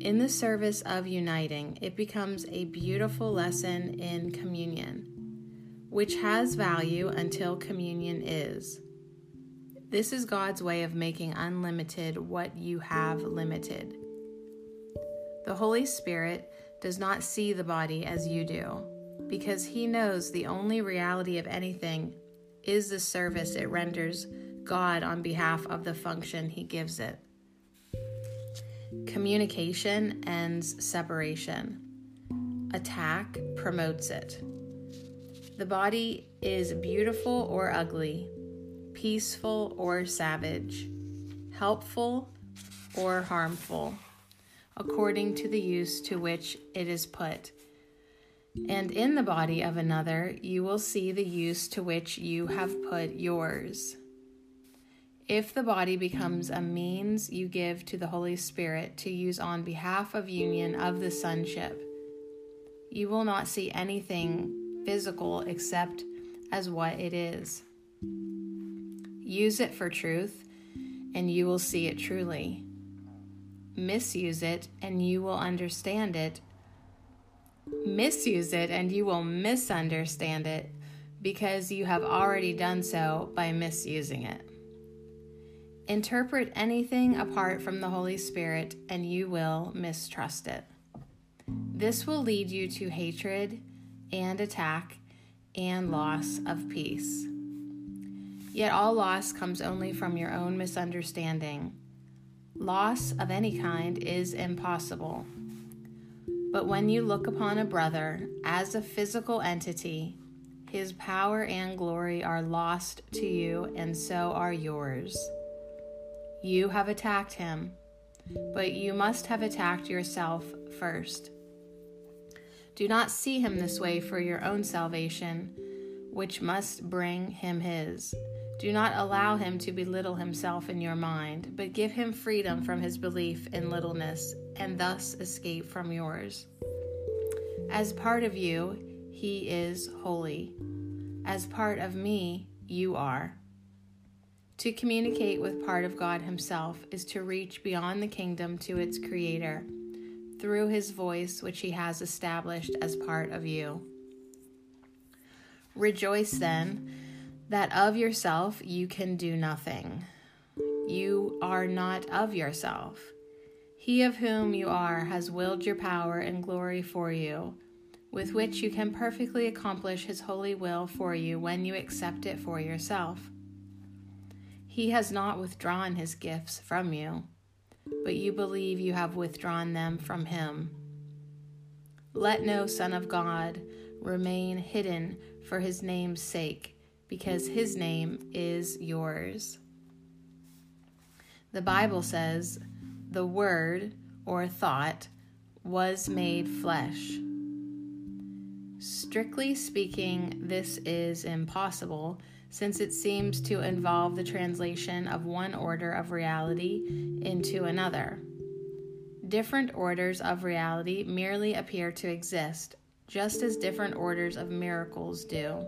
In the service of uniting, it becomes a beautiful lesson in communion, which has value until communion is. This is God's way of making unlimited what you have limited. The Holy Spirit does not see the body as you do, because He knows the only reality of anything is the service it renders God on behalf of the function He gives it. Communication ends separation. Attack promotes it. The body is beautiful or ugly, peaceful or savage, helpful or harmful, according to the use to which it is put. And in the body of another, you will see the use to which you have put yours. If the body becomes a means you give to the Holy Spirit to use on behalf of union of the sonship, you will not see anything physical except as what it is. Use it for truth, and you will see it truly. Misuse it, and you will understand it. Misuse it, and you will misunderstand it because you have already done so by misusing it. Interpret anything apart from the Holy Spirit, and you will mistrust it. This will lead you to hatred and attack and loss of peace. Yet all loss comes only from your own misunderstanding. Loss of any kind is impossible. But when you look upon a brother as a physical entity, his power and glory are lost to you, and so are yours. You have attacked him, but you must have attacked yourself first. Do not see him this way for your own salvation, which must bring him his. Do not allow him to belittle himself in your mind, but give him freedom from his belief in littleness and thus escape from yours. As part of you, he is holy. As part of me, you are. To communicate with part of God Himself is to reach beyond the kingdom to its Creator through his voice, which he has established as part of you. Rejoice then that of yourself you can do nothing. You are not of yourself. He of whom you are has willed your power and glory for you, with which you can perfectly accomplish his holy will for you when you accept it for yourself. He has not withdrawn his gifts from you but you believe you have withdrawn them from him. Let no Son of God remain hidden for his name's sake, because his name is yours. The Bible says, the Word or thought was made flesh. Strictly speaking, this is impossible since it seems to involve the translation of one order of reality into another. Different orders of reality merely appear to exist, just as different orders of miracles do.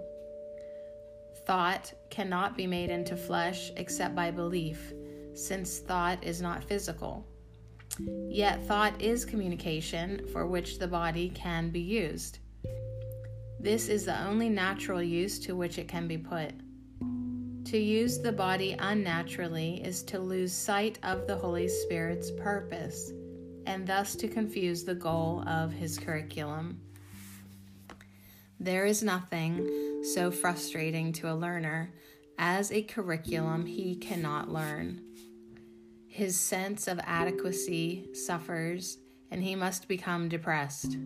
Thought cannot be made into flesh except by belief, since thought is not physical. Yet thought is communication for which the body can be used. This is the only natural use to which it can be put. To use the body unnaturally is to lose sight of the Holy Spirit's purpose and thus to confuse the goal of his curriculum. There is nothing so frustrating to a learner as a curriculum he cannot learn. His sense of adequacy suffers, and he must become depressed.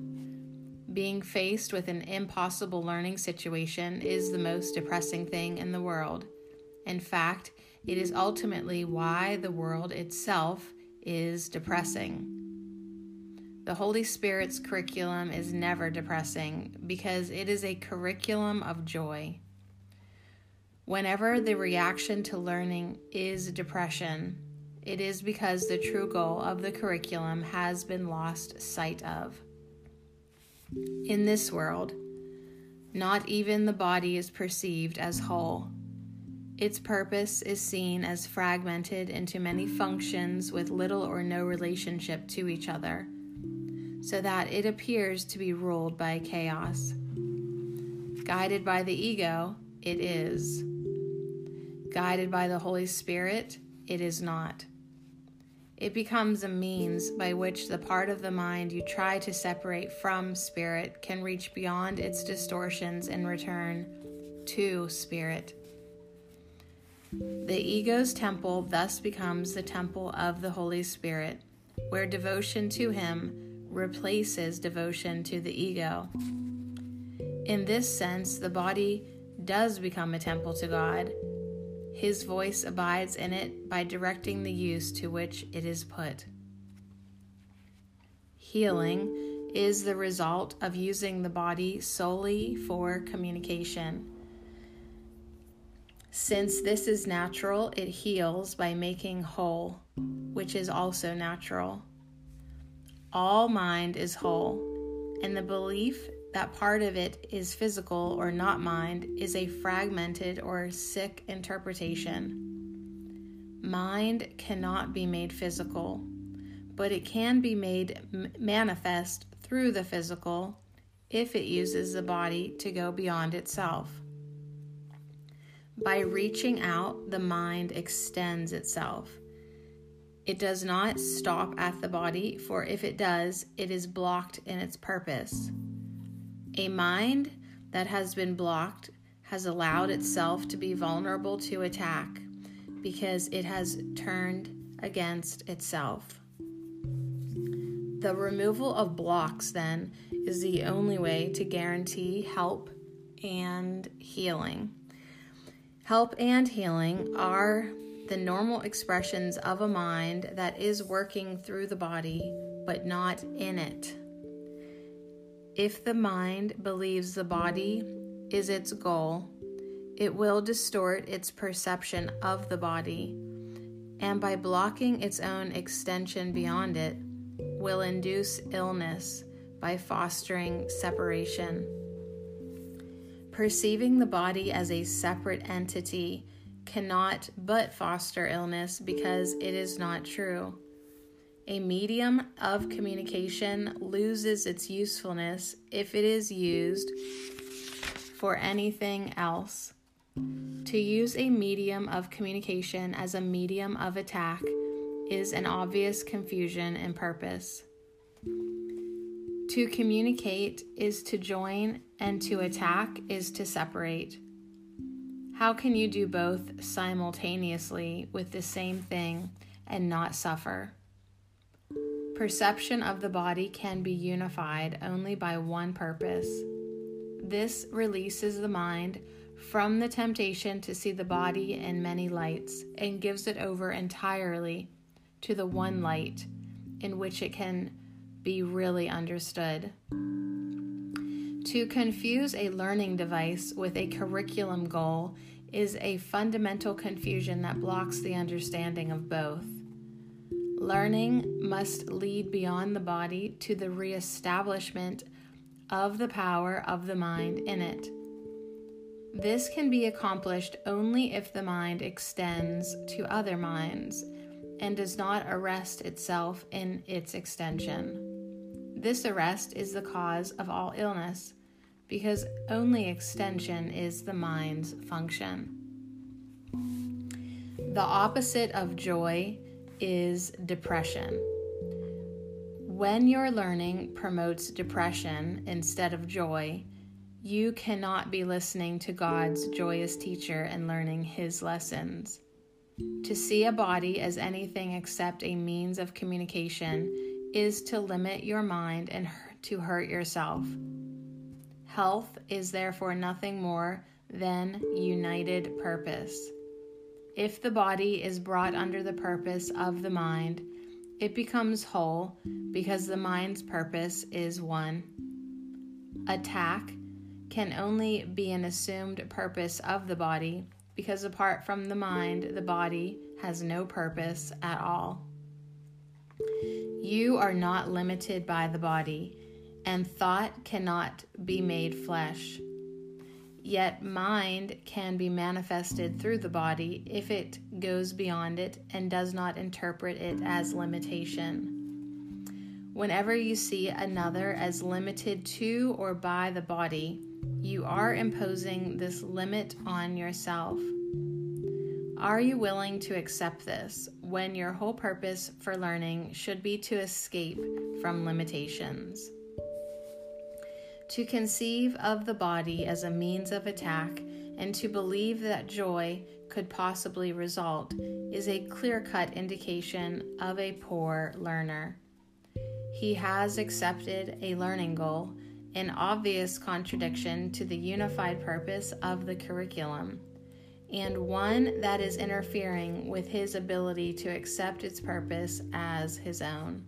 Being faced with an impossible learning situation is the most depressing thing in the world. In fact, it is ultimately why the world itself is depressing. The Holy Spirit's curriculum is never depressing because it is a curriculum of joy. Whenever the reaction to learning is depression, it is because the true goal of the curriculum has been lost sight of. In this world, not even the body is perceived as whole. Its purpose is seen as fragmented into many functions with little or no relationship to each other, so that it appears to be ruled by chaos. Guided by the ego, it is. Guided by the Holy Spirit, it is not. It becomes a means by which the part of the mind you try to separate from spirit can reach beyond its distortions and return to spirit. The ego's temple thus becomes the temple of the Holy Spirit, where devotion to Him replaces devotion to the ego. In this sense, the body does become a temple to God. His voice abides in it by directing the use to which it is put. Healing is the result of using the body solely for communication. Since this is natural, it heals by making whole, which is also natural. All mind is whole, and the belief that part of it is physical or not mind is a fragmented or sick interpretation. Mind cannot be made physical, but it can be made manifest through the physical if it uses the body to go beyond itself. By reaching out, the mind extends itself. It does not stop at the body, for if it does, it is blocked in its purpose. A mind that has been blocked has allowed itself to be vulnerable to attack because it has turned against itself. The removal of blocks, then, is the only way to guarantee help and healing. Help and healing are the normal expressions of a mind that is working through the body but not in it. If the mind believes the body is its goal, it will distort its perception of the body, and by blocking its own extension beyond it, will induce illness by fostering separation. Perceiving the body as a separate entity cannot but foster illness because it is not true. A medium of communication loses its usefulness if it is used for anything else. To use a medium of communication as a medium of attack is an obvious confusion in purpose. To communicate is to join, and to attack is to separate. How can you do both simultaneously with the same thing and not suffer? Perception of the body can be unified only by one purpose. This releases the mind from the temptation to see the body in many lights and gives it over entirely to the one light in which it can be really understood. To confuse a learning device with a curriculum goal is a fundamental confusion that blocks the understanding of both. Learning must lead beyond the body to the reestablishment of the power of the mind in it. This can be accomplished only if the mind extends to other minds and does not arrest itself in its extension. This arrest is the cause of all illness because only extension is the mind's function. The opposite of joy is depression. When your learning promotes depression instead of joy, you cannot be listening to God's joyous teacher and learning his lessons. To see a body as anything except a means of communication is to limit your mind and to hurt yourself. Health is therefore nothing more than united purpose. If the body is brought under the purpose of the mind, it becomes whole because the mind's purpose is one. Attack can only be an assumed purpose of the body because apart from the mind, the body has no purpose at all. You are not limited by the body, and thought cannot be made flesh. Yet mind can be manifested through the body if it goes beyond it and does not interpret it as limitation. Whenever you see another as limited to or by the body, you are imposing this limit on yourself. Are you willing to accept this when your whole purpose for learning should be to escape from limitations? to conceive of the body as a means of attack and to believe that joy could possibly result is a clear cut indication of a poor learner. He has accepted a learning goal, in obvious contradiction to the unified purpose of the curriculum, and one that is interfering with his ability to accept its purpose as his own.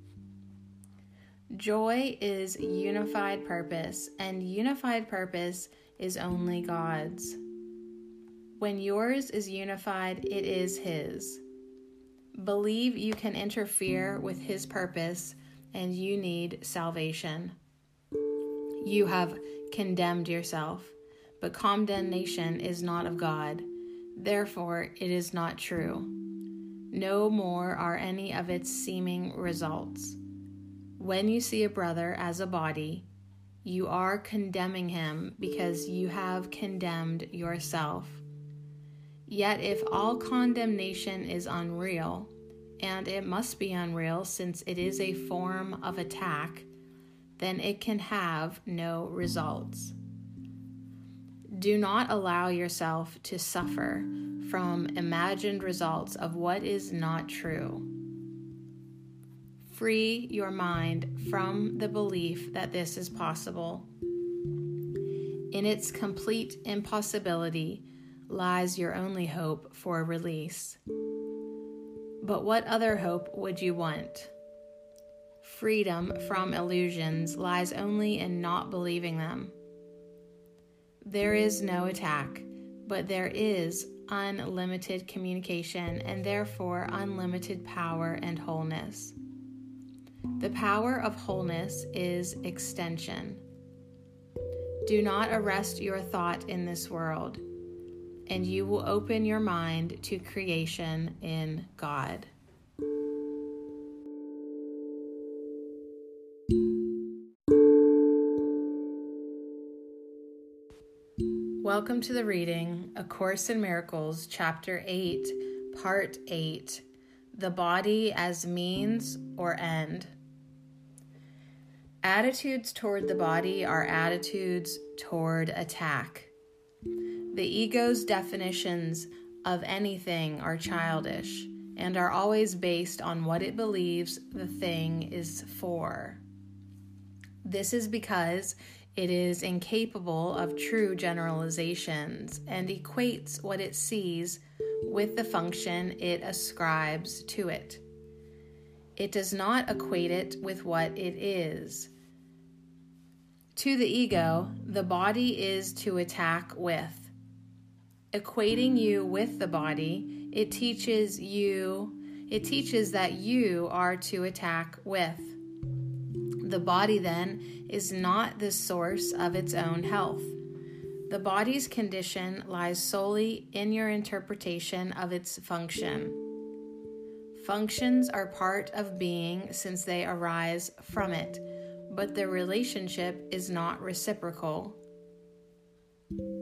Joy is unified purpose, and unified purpose is only God's. When yours is unified, it is His. Believe you can interfere with His purpose and you need salvation. You have condemned yourself, but condemnation is not of God. Therefore, it is not true. No more are any of its seeming results. When you see a brother as a body, you are condemning him because you have condemned yourself. Yet, if all condemnation is unreal, and it must be unreal since it is a form of attack, then it can have no results. Do not allow yourself to suffer from imagined results of what is not true. Free your mind from the belief that this is possible. In its complete impossibility lies your only hope for release. But what other hope would you want? Freedom from illusions lies only in not believing them. There is no attack, but there is unlimited communication and therefore unlimited power and wholeness. The power of wholeness is extension. Do not arrest your thought in this world, and you will open your mind to creation in God. Welcome to the reading A Course in Miracles, Chapter 8, Part 8 The Body as Means or End. Attitudes toward the body are attitudes toward attack. The ego's definitions of anything are childish and are always based on what it believes the thing is for. This is because it is incapable of true generalizations and equates what it sees with the function it ascribes to it. It does not equate it with what it is. To the ego, the body is to attack with. Equating you with the body, it teaches you, it teaches that you are to attack with. The body, then, is not the source of its own health. The body's condition lies solely in your interpretation of its function. Functions are part of being since they arise from it, but the relationship is not reciprocal.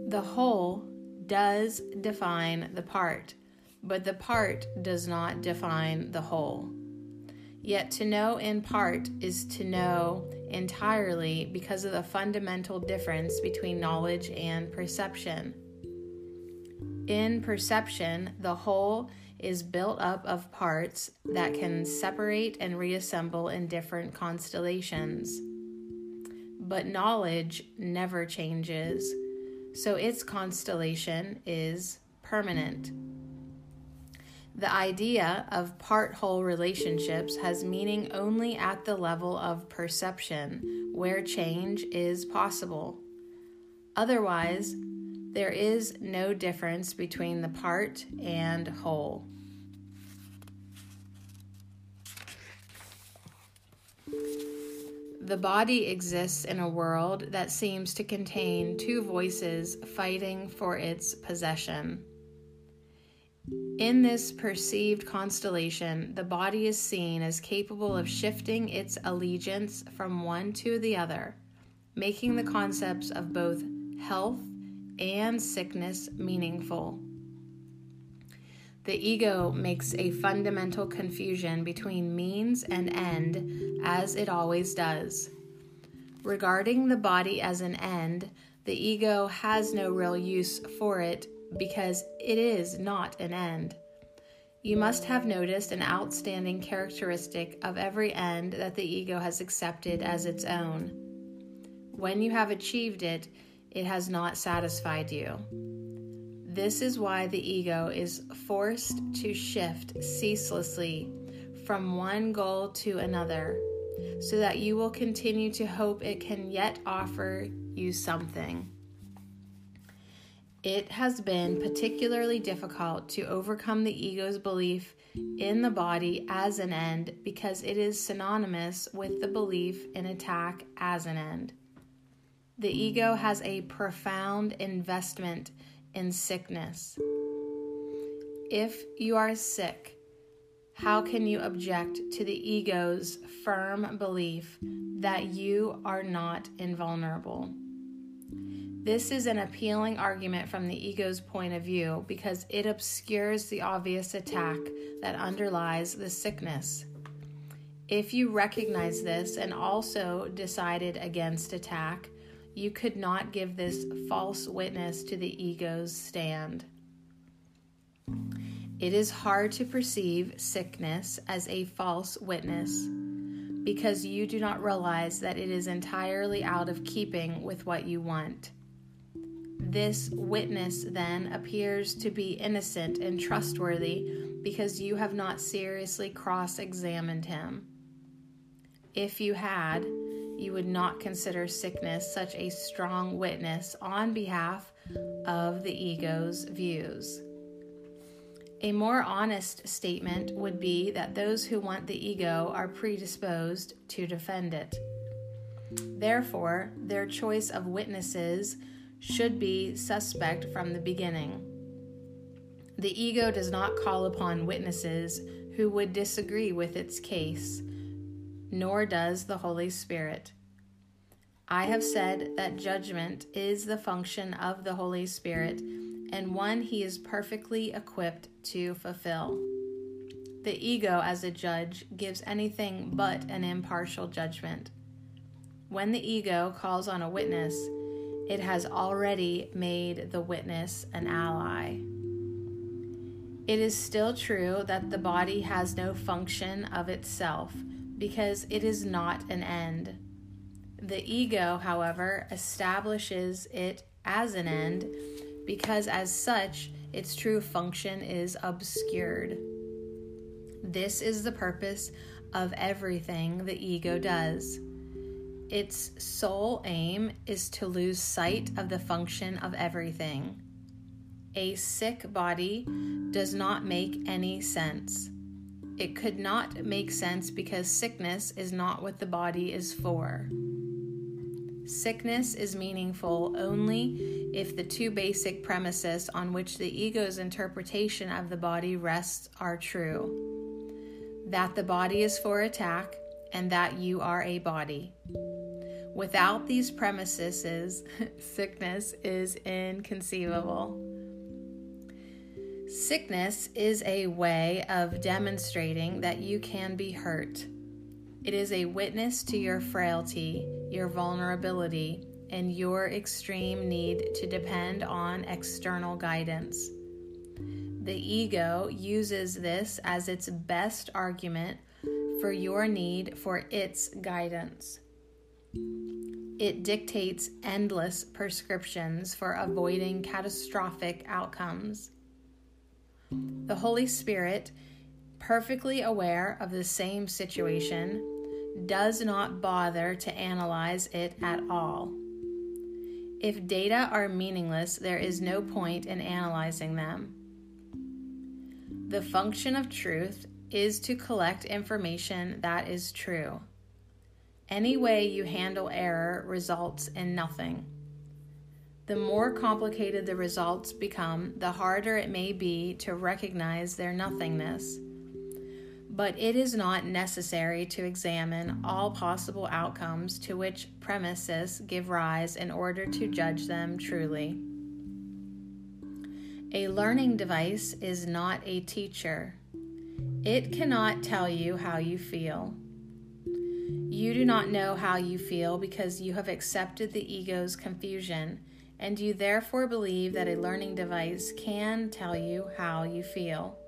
The whole does define the part, but the part does not define the whole. Yet to know in part is to know entirely because of the fundamental difference between knowledge and perception. In perception, the whole is built up of parts that can separate and reassemble in different constellations. But knowledge never changes, so its constellation is permanent. The idea of part whole relationships has meaning only at the level of perception, where change is possible. Otherwise, there is no difference between the part and whole. The body exists in a world that seems to contain two voices fighting for its possession. In this perceived constellation, the body is seen as capable of shifting its allegiance from one to the other, making the concepts of both health and sickness meaningful. The ego makes a fundamental confusion between means and end, as it always does. Regarding the body as an end, the ego has no real use for it because it is not an end. You must have noticed an outstanding characteristic of every end that the ego has accepted as its own. When you have achieved it, it has not satisfied you. This is why the ego is forced to shift ceaselessly from one goal to another, so that you will continue to hope it can yet offer you something. It has been particularly difficult to overcome the ego's belief in the body as an end because it is synonymous with the belief in attack as an end. The ego has a profound investment in sickness. If you are sick, how can you object to the ego's firm belief that you are not invulnerable? This is an appealing argument from the ego's point of view because it obscures the obvious attack that underlies the sickness. If you recognize this and also decided against attack, you could not give this false witness to the ego's stand. It is hard to perceive sickness as a false witness because you do not realize that it is entirely out of keeping with what you want. This witness then appears to be innocent and trustworthy because you have not seriously cross examined him. If you had, you would not consider sickness such a strong witness on behalf of the ego's views. A more honest statement would be that those who want the ego are predisposed to defend it. Therefore, their choice of witnesses should be suspect from the beginning. The ego does not call upon witnesses who would disagree with its case, nor does the Holy Spirit. I have said that judgment is the function of the Holy Spirit and one he is perfectly equipped to fulfill. The ego, as a judge, gives anything but an impartial judgment. When the ego calls on a witness, it has already made the witness an ally. It is still true that the body has no function of itself because it is not an end. The ego, however, establishes it as an end because, as such, its true function is obscured. This is the purpose of everything the ego does. Its sole aim is to lose sight of the function of everything. A sick body does not make any sense. It could not make sense because sickness is not what the body is for. Sickness is meaningful only if the two basic premises on which the ego's interpretation of the body rests are true that the body is for attack and that you are a body. Without these premises, sickness is inconceivable. Sickness is a way of demonstrating that you can be hurt. It is a witness to your frailty, your vulnerability, and your extreme need to depend on external guidance. The ego uses this as its best argument for your need for its guidance. It dictates endless prescriptions for avoiding catastrophic outcomes. The Holy Spirit, perfectly aware of the same situation, does not bother to analyze it at all. If data are meaningless, there is no point in analyzing them. The function of truth is to collect information that is true. Any way you handle error results in nothing. The more complicated the results become, the harder it may be to recognize their nothingness. But it is not necessary to examine all possible outcomes to which premises give rise in order to judge them truly. A learning device is not a teacher. It cannot tell you how you feel. You do not know how you feel because you have accepted the ego's confusion, and you therefore believe that a learning device can tell you how you feel.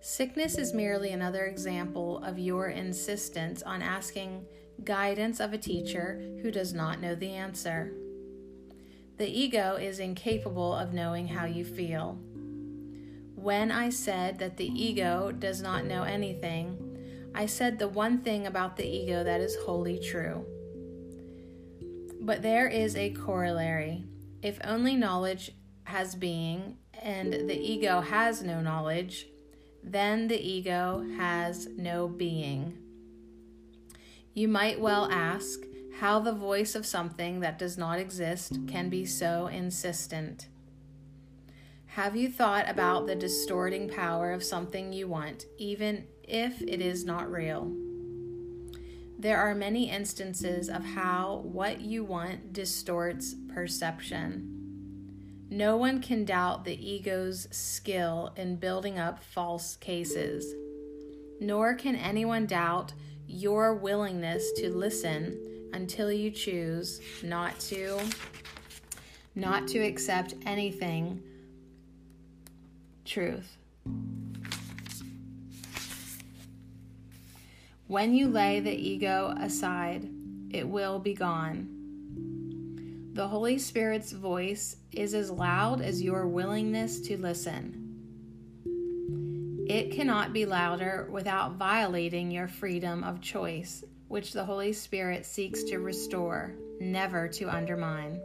Sickness is merely another example of your insistence on asking guidance of a teacher who does not know the answer. The ego is incapable of knowing how you feel. When I said that the ego does not know anything, I said the one thing about the ego that is wholly true. But there is a corollary. If only knowledge has being and the ego has no knowledge, then the ego has no being. You might well ask how the voice of something that does not exist can be so insistent. Have you thought about the distorting power of something you want, even if it is not real? There are many instances of how what you want distorts perception. No one can doubt the ego's skill in building up false cases, nor can anyone doubt your willingness to listen until you choose not to not to accept anything truth. When you lay the ego aside, it will be gone. The Holy Spirit's voice is as loud as your willingness to listen. It cannot be louder without violating your freedom of choice, which the Holy Spirit seeks to restore, never to undermine.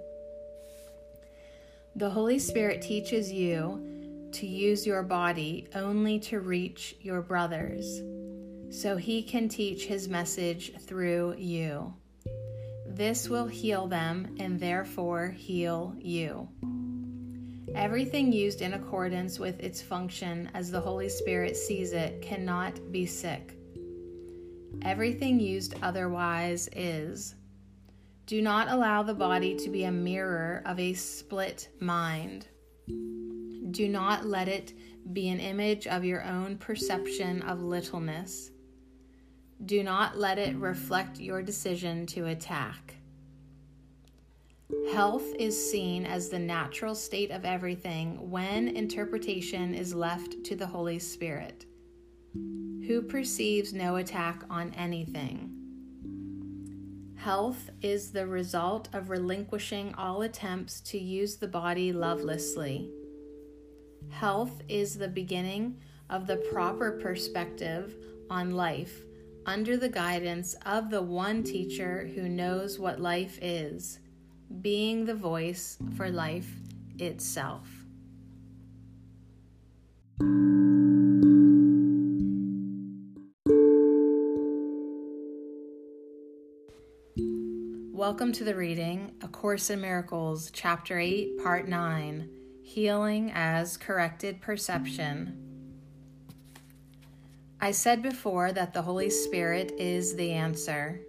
The Holy Spirit teaches you to use your body only to reach your brothers, so He can teach His message through you. This will heal them and therefore heal you. Everything used in accordance with its function as the Holy Spirit sees it cannot be sick. Everything used otherwise is. Do not allow the body to be a mirror of a split mind. Do not let it be an image of your own perception of littleness. Do not let it reflect your decision to attack. Health is seen as the natural state of everything when interpretation is left to the Holy Spirit, who perceives no attack on anything. Health is the result of relinquishing all attempts to use the body lovelessly. Health is the beginning of the proper perspective on life under the guidance of the one teacher who knows what life is, being the voice for life itself. Welcome to the reading A Course in Miracles, Chapter 8, Part 9 Healing as Corrected Perception. I said before that the Holy Spirit is the answer.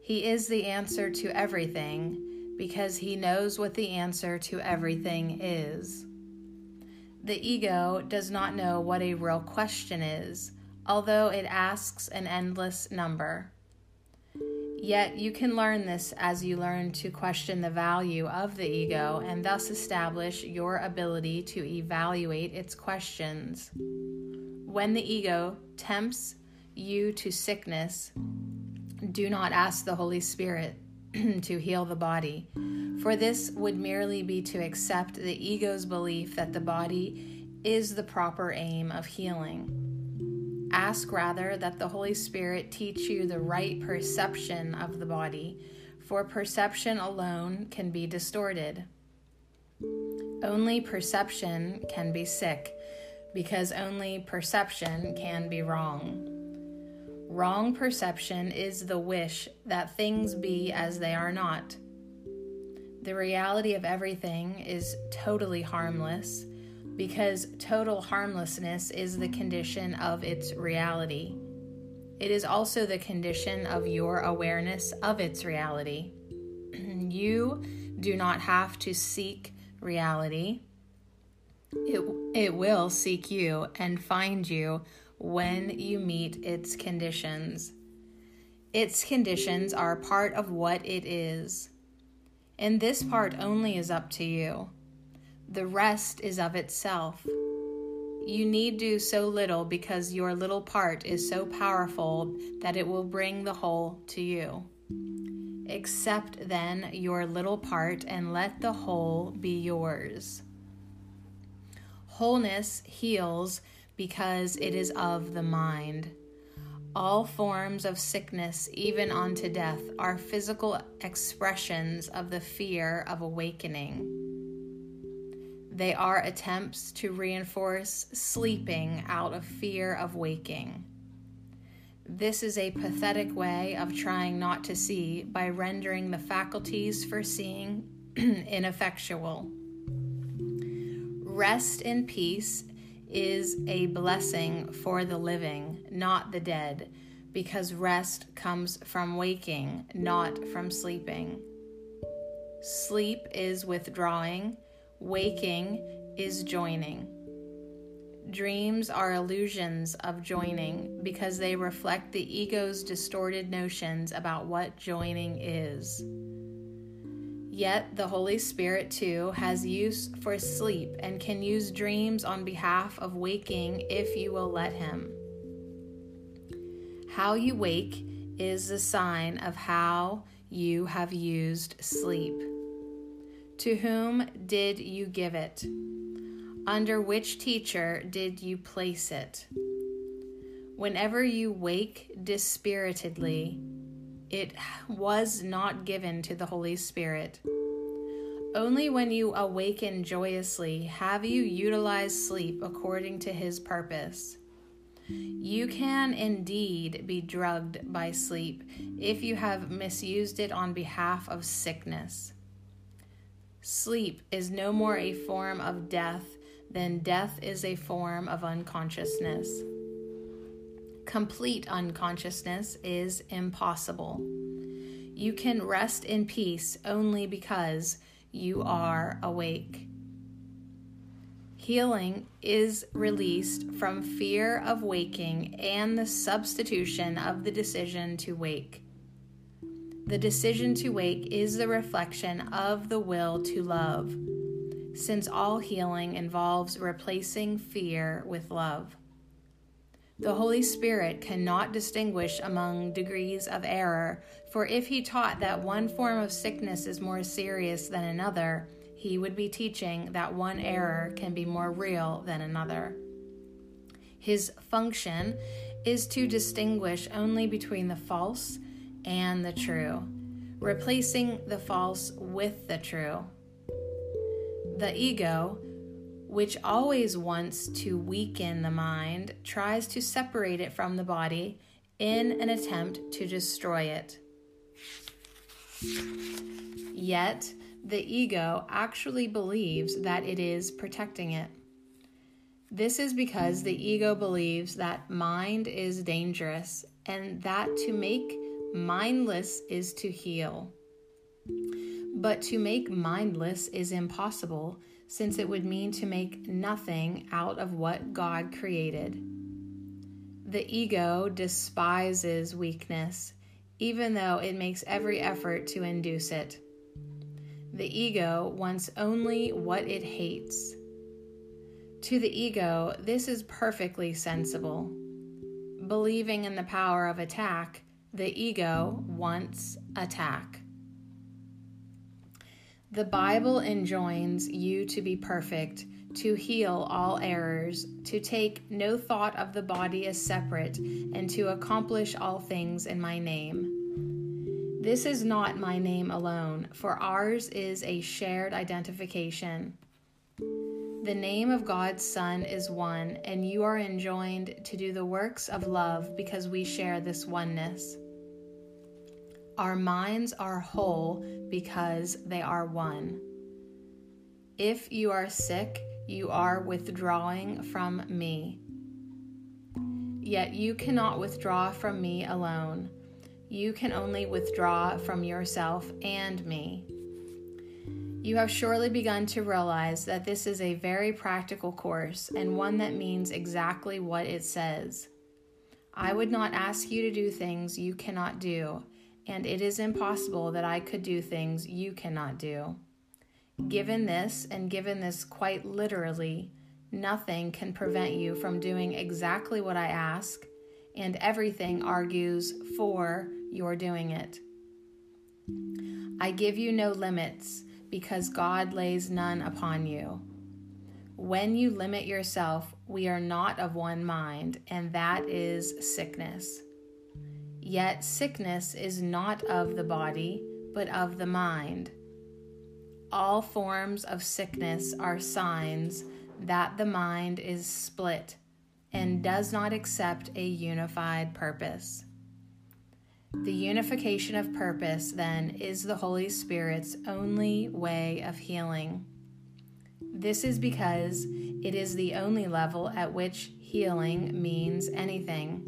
He is the answer to everything because he knows what the answer to everything is. The ego does not know what a real question is, although it asks an endless number. Yet you can learn this as you learn to question the value of the ego and thus establish your ability to evaluate its questions. When the ego tempts you to sickness, do not ask the Holy Spirit to heal the body, for this would merely be to accept the ego's belief that the body is the proper aim of healing. Ask rather that the Holy Spirit teach you the right perception of the body, for perception alone can be distorted. Only perception can be sick because only perception can be wrong. Wrong perception is the wish that things be as they are not. The reality of everything is totally harmless because total harmlessness is the condition of its reality. It is also the condition of your awareness of its reality. you do not have to seek reality it, it will seek you and find you when you meet its conditions. Its conditions are part of what it is. And this part only is up to you. The rest is of itself. You need do so little because your little part is so powerful that it will bring the whole to you. Accept then your little part and let the whole be yours. Wholeness heals because it is of the mind. All forms of sickness, even unto death, are physical expressions of the fear of awakening. They are attempts to reinforce sleeping out of fear of waking. This is a pathetic way of trying not to see by rendering the faculties for seeing ineffectual. Rest in peace is a blessing for the living, not the dead, because rest comes from waking, not from sleeping. Sleep is withdrawing, waking is joining. Dreams are illusions of joining because they reflect the ego's distorted notions about what joining is. Yet the Holy Spirit, too, has use for sleep and can use dreams on behalf of waking if you will let Him. How you wake is a sign of how you have used sleep. To whom did you give it? Under which teacher did you place it? Whenever you wake dispiritedly, it was not given to the Holy Spirit. Only when you awaken joyously have you utilized sleep according to His purpose. You can indeed be drugged by sleep if you have misused it on behalf of sickness. Sleep is no more a form of death than death is a form of unconsciousness. Complete unconsciousness is impossible. You can rest in peace only because you are awake. Healing is released from fear of waking and the substitution of the decision to wake. The decision to wake is the reflection of the will to love since all healing involves replacing fear with love. The Holy Spirit cannot distinguish among degrees of error, for if he taught that one form of sickness is more serious than another, he would be teaching that one error can be more real than another. His function is to distinguish only between the false and the true, replacing the false with the true the ego, which always wants to weaken the mind, tries to separate it from the body in an attempt to destroy it. Yet, the ego actually believes that it is protecting it. This is because the ego believes that mind is dangerous and that to make mindless is to heal. But to make mindless is impossible, since it would mean to make nothing out of what God created. The ego despises weakness, even though it makes every effort to induce it. The ego wants only what it hates. To the ego, this is perfectly sensible. Believing in the power of attack, the ego wants attack. The Bible enjoins you to be perfect, to heal all errors, to take no thought of the body as separate, and to accomplish all things in my name. This is not my name alone, for ours is a shared identification. The name of God's Son is one, and you are enjoined to do the works of love because we share this oneness. Our minds are whole because they are one. If you are sick, you are withdrawing from me. Yet you cannot withdraw from me alone. You can only withdraw from yourself and me. You have surely begun to realize that this is a very practical course and one that means exactly what it says. I would not ask you to do things you cannot do and it is impossible that I could do things you cannot do. Given this, and given this quite literally, nothing can prevent you from doing exactly what I ask, and everything argues for your doing it. I give you no limits because God lays none upon you. When you limit yourself, we are not of one mind, and that is sickness. Yet sickness is not of the body, but of the mind. all forms of sickness are signs that the mind is split and does not accept a unified purpose. The unification of purpose, then, is the Holy Spirit's only way of healing. This is because it is the only level at which healing means anything.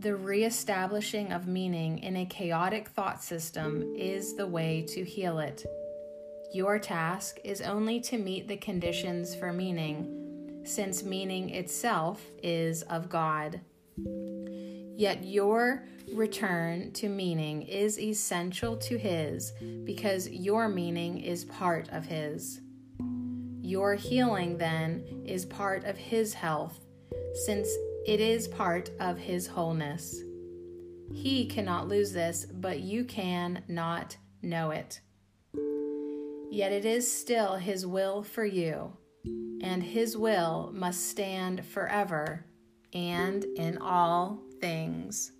The reestablishing of meaning in a chaotic thought system is the way to heal it. Your task is only to meet the conditions for meaning, since meaning itself is of God. Yet your return to meaning is essential to His because your meaning is part of His. Your healing, then, is part of His health, since it is part of His wholeness. He cannot lose this, but you can not know it. Yet it is still His will for you, and His will must stand forever and in all things.